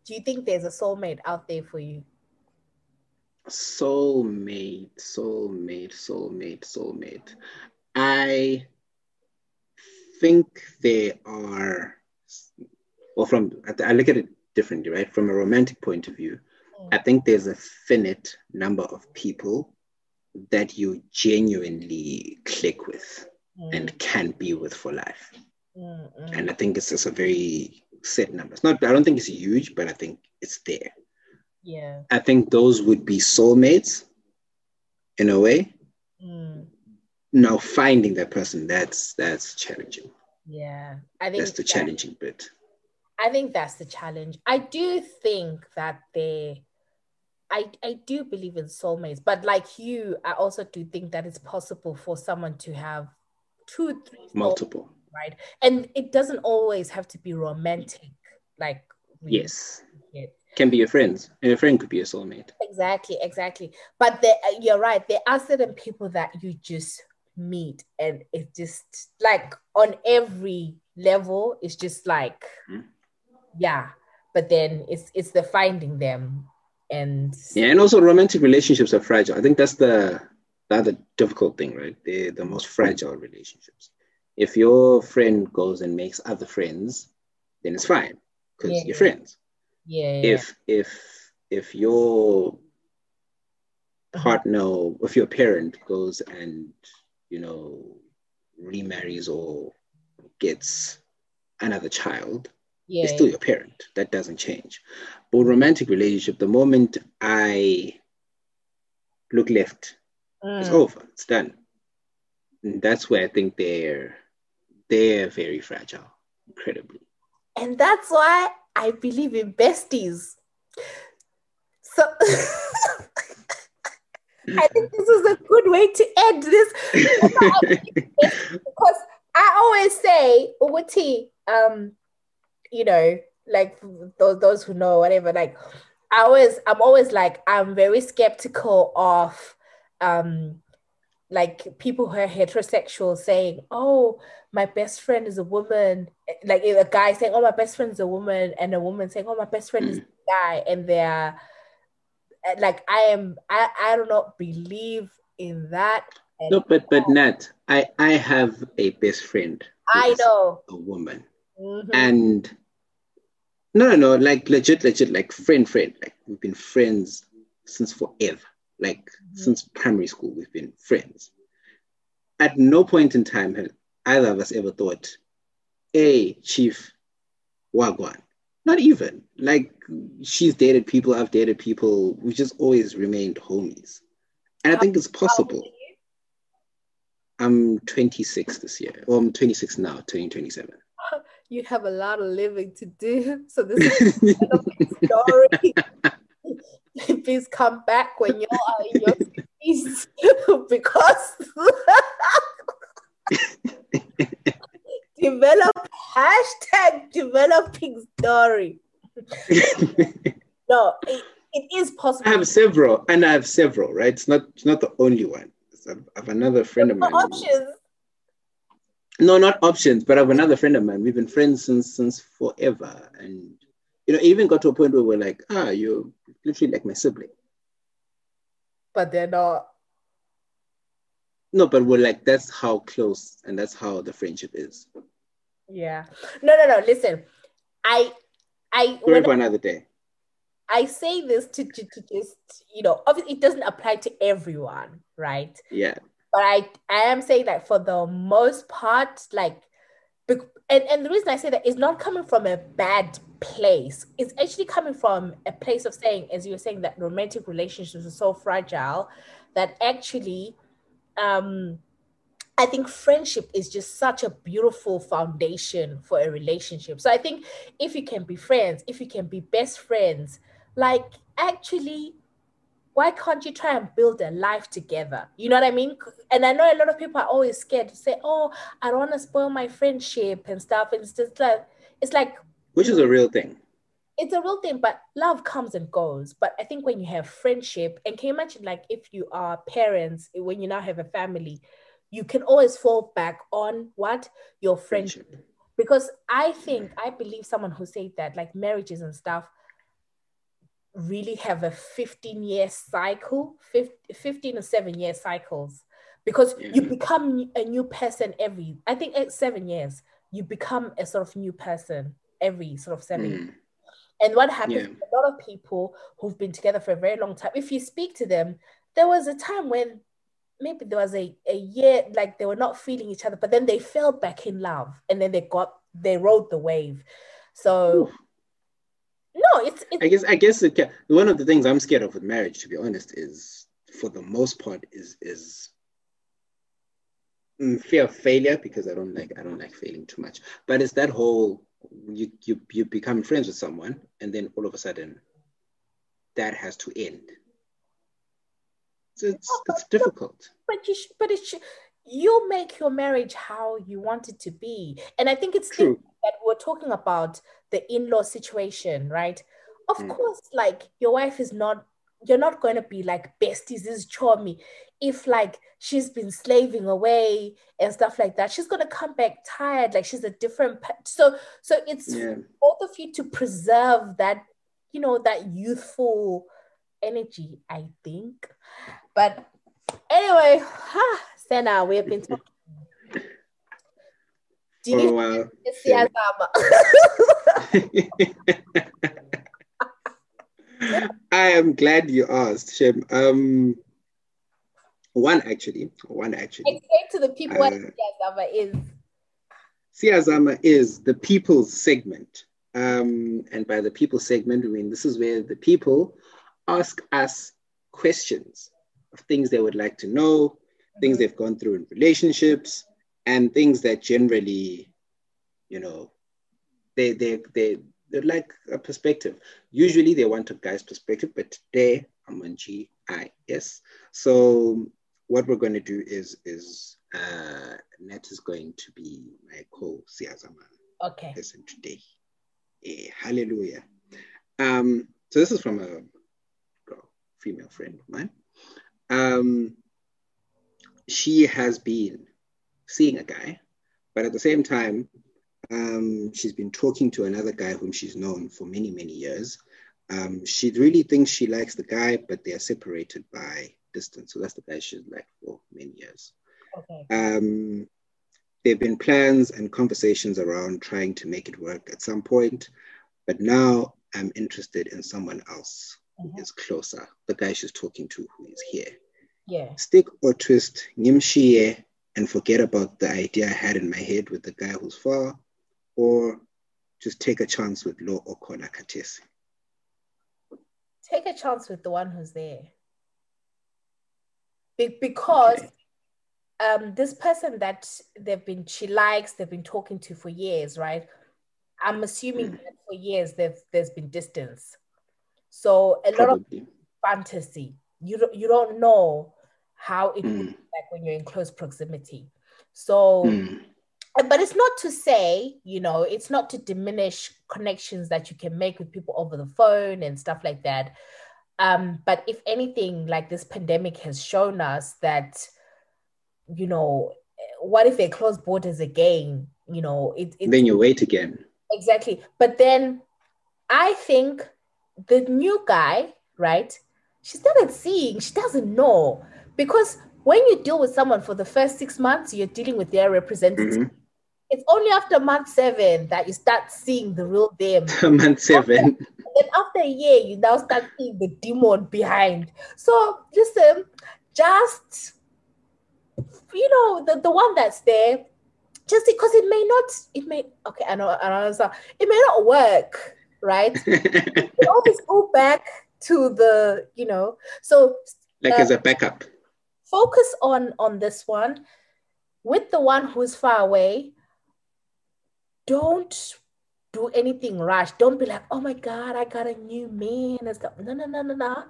do you think there's a soulmate out there for you? Soulmate, soulmate, soulmate, soulmate. I think there are, well, from I look at it differently, right? From a romantic point of view, Mm. I think there's a finite number of people that you genuinely click with Mm, and can be with for life. mm, mm. And I think it's just a very set number. It's not, I don't think it's huge, but I think it's there. yeah. I think those would be soulmates in a way. Mm, Now finding that person, that's that's challenging. yeah. I think That's the that- challenging bit. I think that's the challenge. I do think that they, I I do believe in soulmates, but like you, I also do think that it's possible for someone to have two, three, Multiple. right? And it doesn't always have to be romantic, like Yes. get. Can be your friends. And your friend could be a soulmate. Exactly, exactly. But the, you're right. There are certain people that you just meet, and it just like on every level, it's just like, Mhm. yeah. But then it's it's the finding them, and Yeah, and also romantic relationships are fragile. I think that's the the a difficult thing, right? They're the most fragile relationships. If your friend goes and makes other friends, then it's fine because Yeah. you're friends. yeah, yeah, If if if your uh-huh. partner, if your parent goes and you know remarries or gets another child, yeah, it's still your parent. That doesn't change. But romantic relationship, the moment I look left, it's Mm, over. It's done. And that's where I think they're they're very fragile, incredibly. and that's why I believe in besties. So. I think this is a good way to end this because I always say, Uwati, um, you know, like those those who know whatever, like I always I'm always like I'm very skeptical of um like people who are heterosexual saying, Oh, my best friend is a woman, like a guy saying, Oh, my best friend is a woman, and a woman saying, Oh, my best friend is a guy, and they're like I am I, I do not believe in that. No, but but Nat, I I have a best friend. I know. a woman, Mhm. and no, no, no, like legit, legit, like friend, friend. Like we've been friends since forever. Like Mhm. since primary school, we've been friends. At no point in time had either of us ever thought, "Hey, Chief Wagwan." not even like she's dated people, I've dated people. We just always remained homies, and I think it's possible. I'm 26 this year. Well, I'm 26 now, turning 27. You have a lot of living to do. So this is a story. Please come back when you are in your 50s because develop hashtag developing story. no, it, it is possible. I have several, and I have several, right? It's not it's not the only one. I have another friend of mine. Options. No, not options, but I have another friend of mine. We've been friends since since forever, and you know, even got to a point where we're like, ah, you're literally like my sibling. But they're not. No, but we're like that's how close and that's how the friendship is. Yeah. No, no, no. Listen, I, I. Story for another day. I say this to, to, to just, you know, obviously it doesn't apply to everyone, right? Yeah. But I, I am saying that for the most part, like, and, and the reason I say that is not coming from a bad place. It's actually coming from a place of saying, as you were saying, that romantic relationships are so fragile that actually, um, I think friendship is just such a beautiful foundation for a relationship. So I think if you can be friends, if you can be best friends, like actually why can't you try and build a life together? You know what I mean? And I know a lot of people are always scared to say, "Oh, I don't want to spoil my friendship and stuff." And it's just like it's like which is a real thing. It's a real thing, but love comes and goes. But I think when you have friendship, and can you imagine like if you are parents, when you now have a family, you can always fall back on what your friendship. friendship. Because I think I believe someone who said that like marriages and stuff really have a 15 year cycle 15 or 7 year cycles because yeah. you become a new person every i think it's seven years you become a sort of new person every sort of seven mm. and what happens yeah. a lot of people who've been together for a very long time if you speak to them there was a time when maybe there was a, a year like they were not feeling each other but then they fell back in love and then they got they rode the wave so Ooh no, it's, it's, I guess I guess it can, one of the things I'm scared of with marriage, to be honest, is for the most part is is mm, fear of failure because I don't like I don't like failing too much. But it's that whole you you you become friends with someone and then all of a sudden that has to end. So it's it's difficult. But you should, but it should, you make your marriage how you want it to be, and I think it's true that we're talking about the in-law situation, right? Of mm. course, like your wife is not, you're not going to be like besties, is chormy. If like she's been slaving away and stuff like that, she's gonna come back tired, like she's a different. Pe- so, so it's yeah. both of you to preserve that, you know, that youthful energy. I think, but anyway, huh, Sena, we have been talking do you oh, I am glad you asked, Shem. Um, one actually, one actually. Explain to the people uh, what Siyazama is. Siyazama is the people segment. Um, and by the people segment, I mean this is where the people ask us questions of things they would like to know, things mm-hmm. they've gone through in relationships, and things that generally, you know, they they they they like a perspective. Usually they want a guy's perspective, but today I'm on GIS. So what we're going to do is is uh Nat is going to be my co-Siyazama. Okay. Listen today. Eh, hallelujah. Um, so this is from a girl, female friend of mine. Um, she has been seeing a guy, but at the same time, um, she's been talking to another guy whom she's known for many, many years. Um, she really thinks she likes the guy, but they are separated by distance. So that's the guy she's liked for many years. Okay. Um, there have been plans and conversations around trying to make it work at some point, but now I'm interested in someone else who mm-hmm. is closer, the guy she's talking to who is here. Yeah. Stick or twist, Nimshie and forget about the idea I had in my head with the guy who's far, or just take a chance with Lo Okhona Khathesi? Take a chance with the one who's there. Be- because okay. um, this person that they've been she likes, they've been talking to for years, right? I'm assuming mm. that for years there's been distance. So a Probably. lot of fantasy. You don't, you don't know how it mm. would be like when you're in close proximity. So, mm. but it's not to say, you know, it's not to diminish connections that you can make with people over the phone and stuff like that. Um, but if anything, like this pandemic has shown us that, you know, what if they close borders again? You know, it, it then you wait again. Exactly. But then I think the new guy, right? She started seeing, she doesn't know. Because when you deal with someone for the first six months, you're dealing with their representative. Mm-hmm. It's only after month seven that you start seeing the real them. month seven. After, then after a year, you now start seeing the demon behind. So listen, just you know, the, the one that's there, just because it may not, it may okay, I know, I know, it may not work right? you always go back to the, you know, so like uh, as a backup. Focus on on this one with the one who's far away. Don't do anything rash. Don't be like, oh my God, I got a new man and stuff. No, no, no, no, no.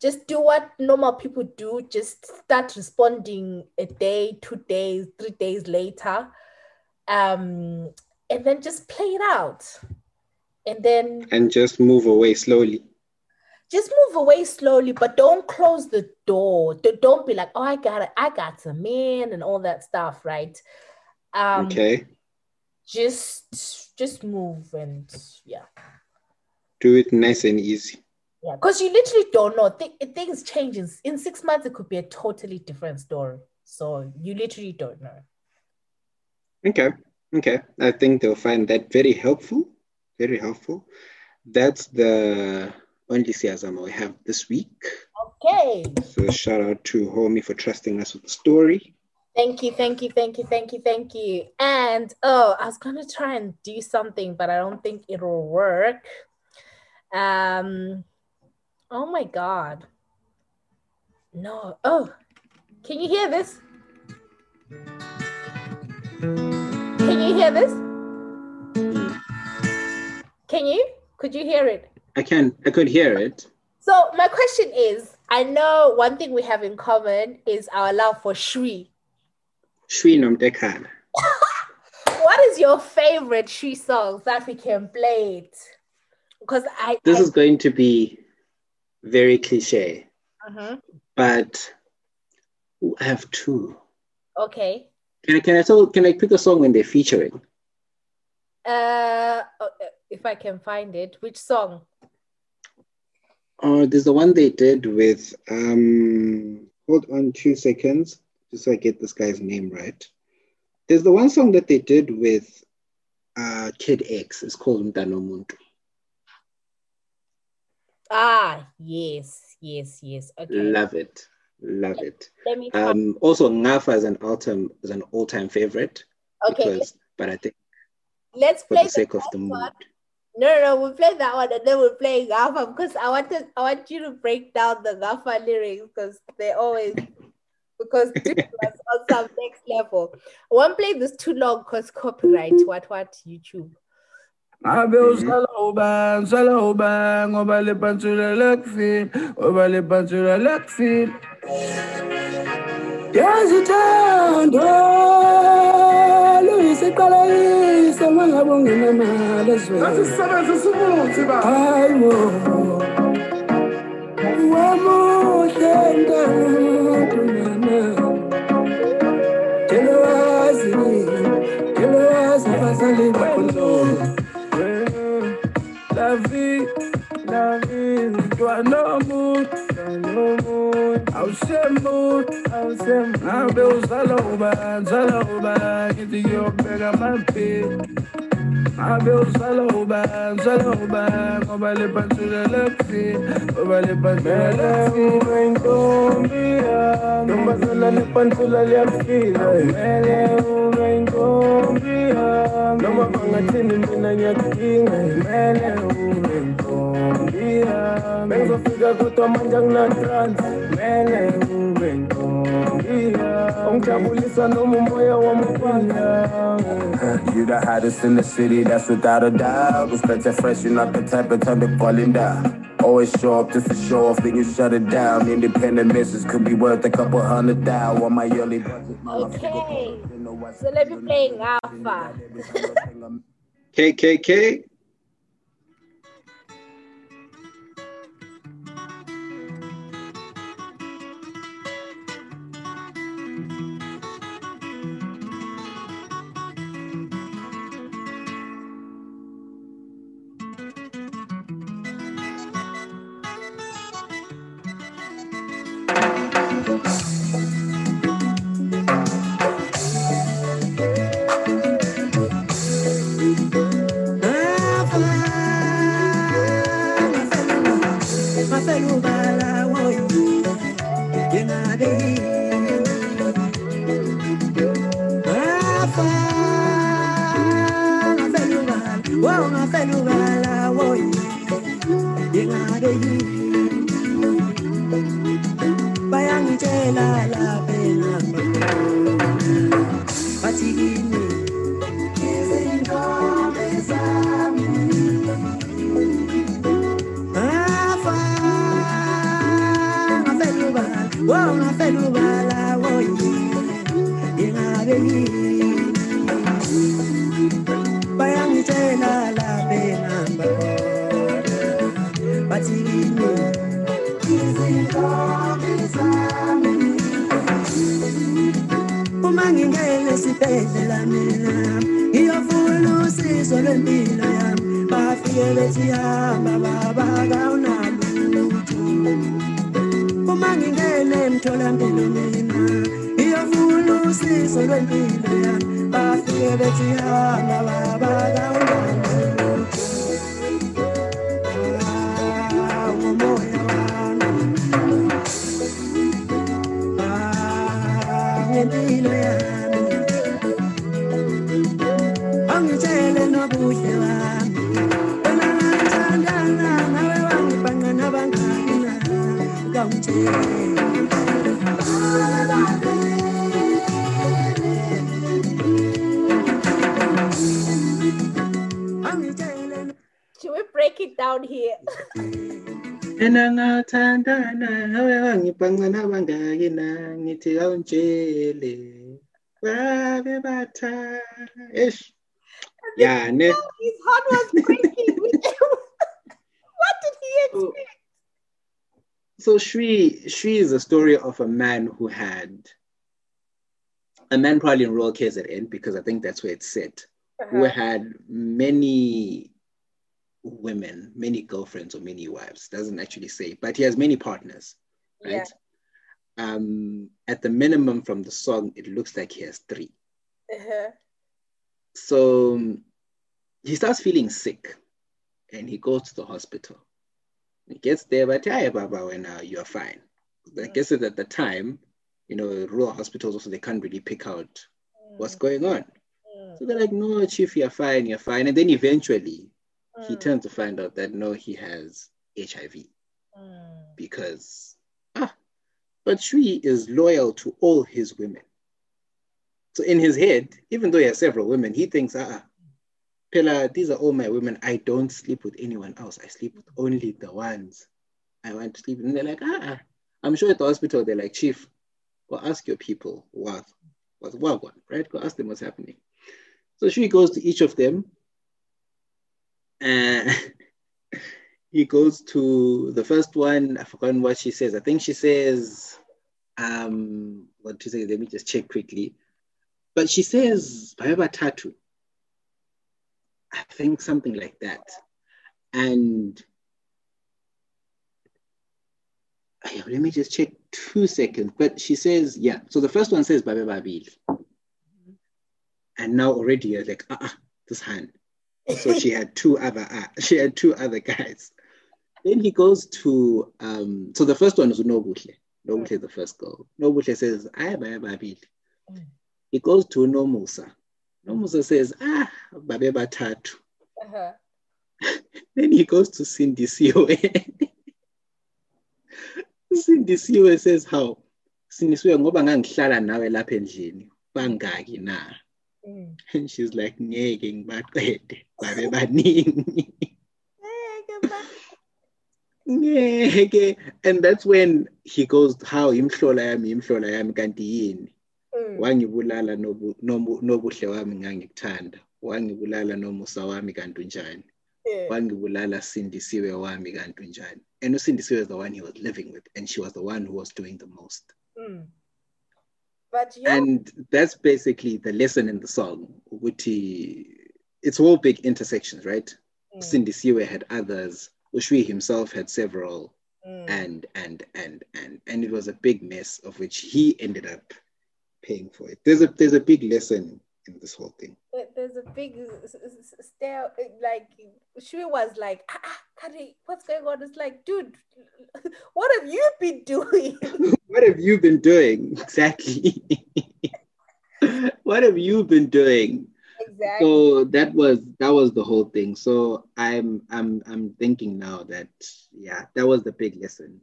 Just do what normal people do. Just start responding a day, two days, three days later. Um, and then just play it out and then and just move away slowly just move away slowly but don't close the door. Don't be like oh i got it. I got some man and all that stuff right? Um okay. just just move and yeah. Do it nice and easy. Yeah because you literally don't know. Th- things change in, in six months it could be a totally different story. So you literally don't know. Okay. Okay. I think they'll find that very helpful. Very helpful. That's the only Siyazama we have this week. Okay. So shout out to Homie for trusting us with the story. Thank you, thank you, thank you, thank you, thank you. And oh, I was gonna try and do something, but I don't think it'll work. Um, oh my god. No. Oh, can you hear this? Can you hear this? Can you? Could you hear it? I can. I could hear it. So my question is, I know one thing we have in common is our love for Shwi. Shwi Nomtekhala. what is your favorite Shwi song that we can play it? Because I this I, is going to be very cliche, uh-huh. but I have two. Okay. Can I can I tell can I pick a song when they're featuring? Uh, uh if I can find it. Which song? Oh, there's the one they did with. Um, hold on two seconds, just so I get this guy's name right. There's the one song that they did with uh, Kid X. It's called Mdano Muntu. Ah, yes, yes, yes. Okay. Love it. Love it. Let me um, also Ngafa is an all-time is an all-time favorite. Okay. Because, but I think let's play for the sake of the mood. No, no, no, we'll play that one and then we'll play Gafa because I wanted I want you to break down the Gafa lyrics because they always because was on some next level. I won't play this too long because copyright. What what YouTube. ngabe mhm. usala uba usala uba ngoba le pantula lekufil ngoba le pantula lekufil yazithando luyisiqalekise uma ngabe ungenamali ezweni hayi wo. Wamuhle ntantu vie toi no mood no mood awusemut awusem ngabe uzala ubani zala ubani ngithi ngiyobheka amaphini ngabe uzala ubani zala ubani ngoba le pantula lekufini ngoba le pantula lekufini intombi yami ntombazana le pantula liyakufika mele ube intombi ngihambe noma bangathini mina ngiyakudinga kumele ube ntombi yami bengizofika kodwa manje anginatrans kumele ube ntombi yami ongijabulisa noma umoya wamufana You the hottest in the city, that's without a doubt. Respect that fresh, you're not the type of time to falling down. Always show up just to show off, then you shut it down. Independent misses could be worth a couple hundred thou on my yearly budget. Mama, Okay. So let me play Alpha. KKK. Bafike bethi hamba baba kawunalutho uma ngingena emtholampilo mina ngiyofuna usizo lwempilo yami bafike nawe wangibhanqa nabangaki na ngithi kawuntshele babe batha eish yeah ne His heart was breaking. what did he so, expect? so Shwi Shwi is a story of a man who had a man probably in Royal KZN because I think that's where it's set who uh-huh. had many women, many girlfriends or many wives. Doesn't actually say, but he has many partners, right? Yeah. Um, at the minimum from the song, it looks like he has three. Uh-huh. So um, he starts feeling sick, and he goes to the hospital. He gets there, but yeah, Baba, when uh, you're fine. I guess that at the time, you know, rural hospitals also they can't really pick out what's going on. So they're like, no, chief, you're fine, you're fine. And then eventually he turns to find out that no, he has HIV because, ah, but Shwi is loyal to all his women. So in his head, even though he has several women, he thinks, ah, Pela, these are all my women. I don't sleep with anyone else. I sleep with only the ones I want to sleep with. And they're like, ah, I'm sure at the hospital, they're like, chief, go ask your people what, what's what, right? Go ask them what's happening. So she goes to each of them. And he goes to the first one. I've forgotten what she says. I think she says, um, what to say? Let me just check quickly. But she says, Baba Tatu. I think something like that. And let me just check two seconds. But she says, yeah. So the first one says Baba Babil. And now already you're like, ah, uh-uh, this hand. So she had two other uh, she had two other guys. Then he goes to um, so the first one is Nobuhle. Nobuhle is the first girl. Nobuhle says, I Baba Babil. He goes to No Musa. Nomusa says, ah, babe batatu. Uh-huh. Then he goes to Sindisiwe. Sindisiwe says, how? Sindisiwe, ngoba ngangihlala nawe lapha endlini, bangaki na? Mm. And she's like, ngeke ngibaqede, babe baningi. Goodbye. ngeke and that's when he goes how imhlola yami imhlola yami kanti yini Mm. wangibulala nobu- nobu- nobuhle wami ngangikuthanda wangibulala nomusa wami kanti unjani Yeah. wangibulala sindisiwe wami kanti unjani and usindisiwe is the one he was living with and she was the one who was doing the most Mm. But you and that's basically the lesson in the song ukuthi it's all big intersections right Mm. sindisiwe had others ushwi himself had several Mm. and and and and and it was a big mess of which he ended up paying for it. There's a there's a big lesson in this whole thing. There's a big stare like she was like ah, ah, Kari, what's going on? It's like dude what have you been doing? What have you been doing? Exactly. What have you been doing exactly so that was that was the whole thing so i'm i'm i'm thinking now that yeah that was the big lesson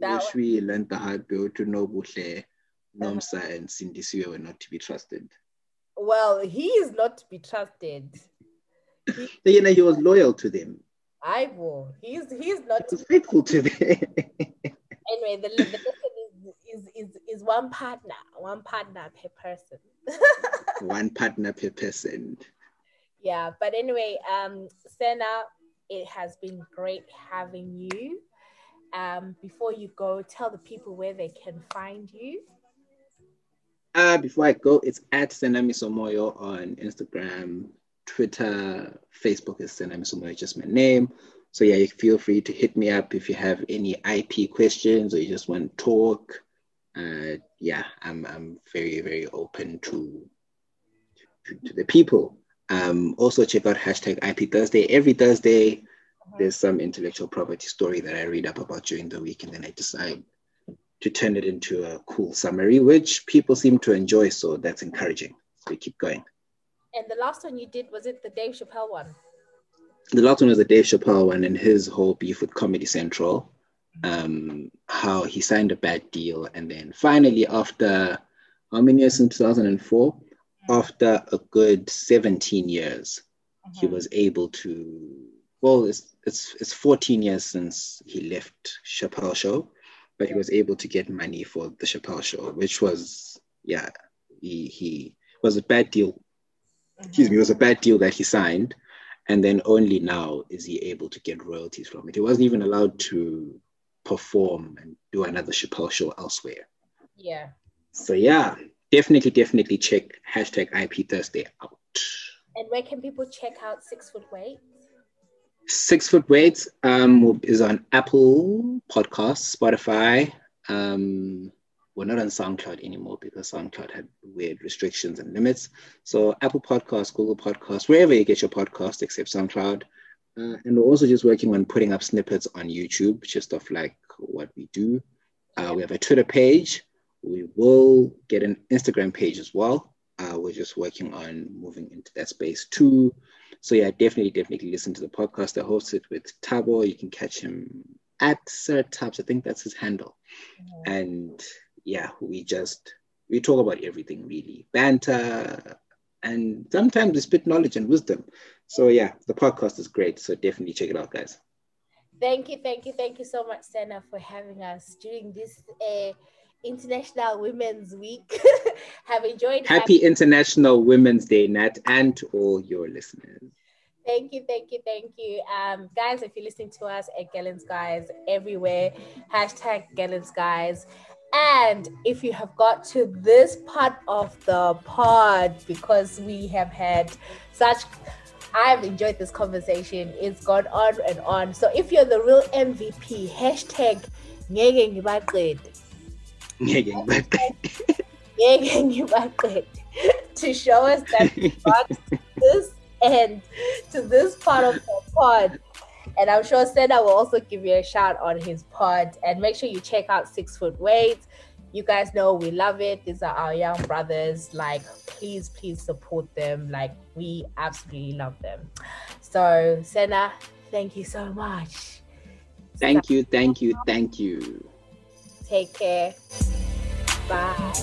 That which we learned the hard way to Nobuhle, Nomsa, uh-huh. and Sindisiwe were not to be trusted. well he is not to be trusted So, you know, he was loyal to them. I will. He's he's not He was faithful to them. anyway. The, the is, is is one partner, one partner per person. One partner per person. yeah, but anyway, um, Sena, it has been great having you. Um, before you go, tell the people where they can find you. Uh, before I go, it's at Senami Somoyo on Instagram, Twitter, Facebook is Senami Somoyo, just my name. So yeah, you feel free to hit me up if you have any IP questions or you just want to talk. Uh, yeah, I'm I'm very very open to to, to the people. Um, also check out hashtag IP Thursday. Every Thursday, there's some intellectual property story that I read up about during the week, and then I decide to turn it into a cool summary, which people seem to enjoy. So that's encouraging. So we keep going. And the last one you did was it the Dave Chappelle one? The last one was the Dave Chappelle one and his whole beef with Comedy Central. Um, how he signed a bad deal, and then finally, after how many years since 2004? After a good 17 years, he was able to. Well, it's it's it's 14 years since he left Chappelle Show, but he was able to get money for the Chappelle Show, which was yeah, he he was a bad deal. Excuse me, it was a bad deal that he signed, and then only now is he able to get royalties from it. He wasn't even allowed to perform and do another Chappelle Show elsewhere. Yeah. So yeah, definitely definitely check hashtag IP Thursday out. And where can people check out Six Foot Weight? Six Foot Weights um, is on Apple Podcasts, Spotify. Um, we're not on SoundCloud anymore because SoundCloud had weird restrictions and limits. So Apple Podcasts, Google Podcasts, wherever you get your podcast, except SoundCloud. Uh, and we're also just working on putting up snippets on YouTube, just of like what we do. Uh, we have a Twitter page. We will get an Instagram page as well. Uh, we're just working on moving into that space too. So yeah, definitely, definitely listen to the podcast. I host it with Tabo. You can catch him at Sir Tabs. I think that's his handle. And yeah, we just we talk about everything really, banter, and sometimes we spit knowledge and wisdom. So yeah, the podcast is great. So definitely check it out, guys. Thank you, thank you, thank you so much, Sena, for having us during this uh, International Women's Week. Have enjoyed. Happy International Women's Day, Nat, and to all your listeners. Thank you, thank you, thank you. Um, guys, if you're listening to us at Girl in Skies everywhere, hashtag Girl in Skies. And if you have got to this part of the pod, because we have had such, I've enjoyed this conversation. It's gone on and on. So if you're the real MVP, hashtag to show us that you got to this end to this part of the pod. And I'm sure Sena will also give you a shout on his pod. And make sure you check out Six Foot Weights. you guys know we love it. These are our young brothers. Like, please, please support them. Like, we absolutely love them. So, Sena, thank you so much. Thank you, thank you, thank you. Take care. Bye.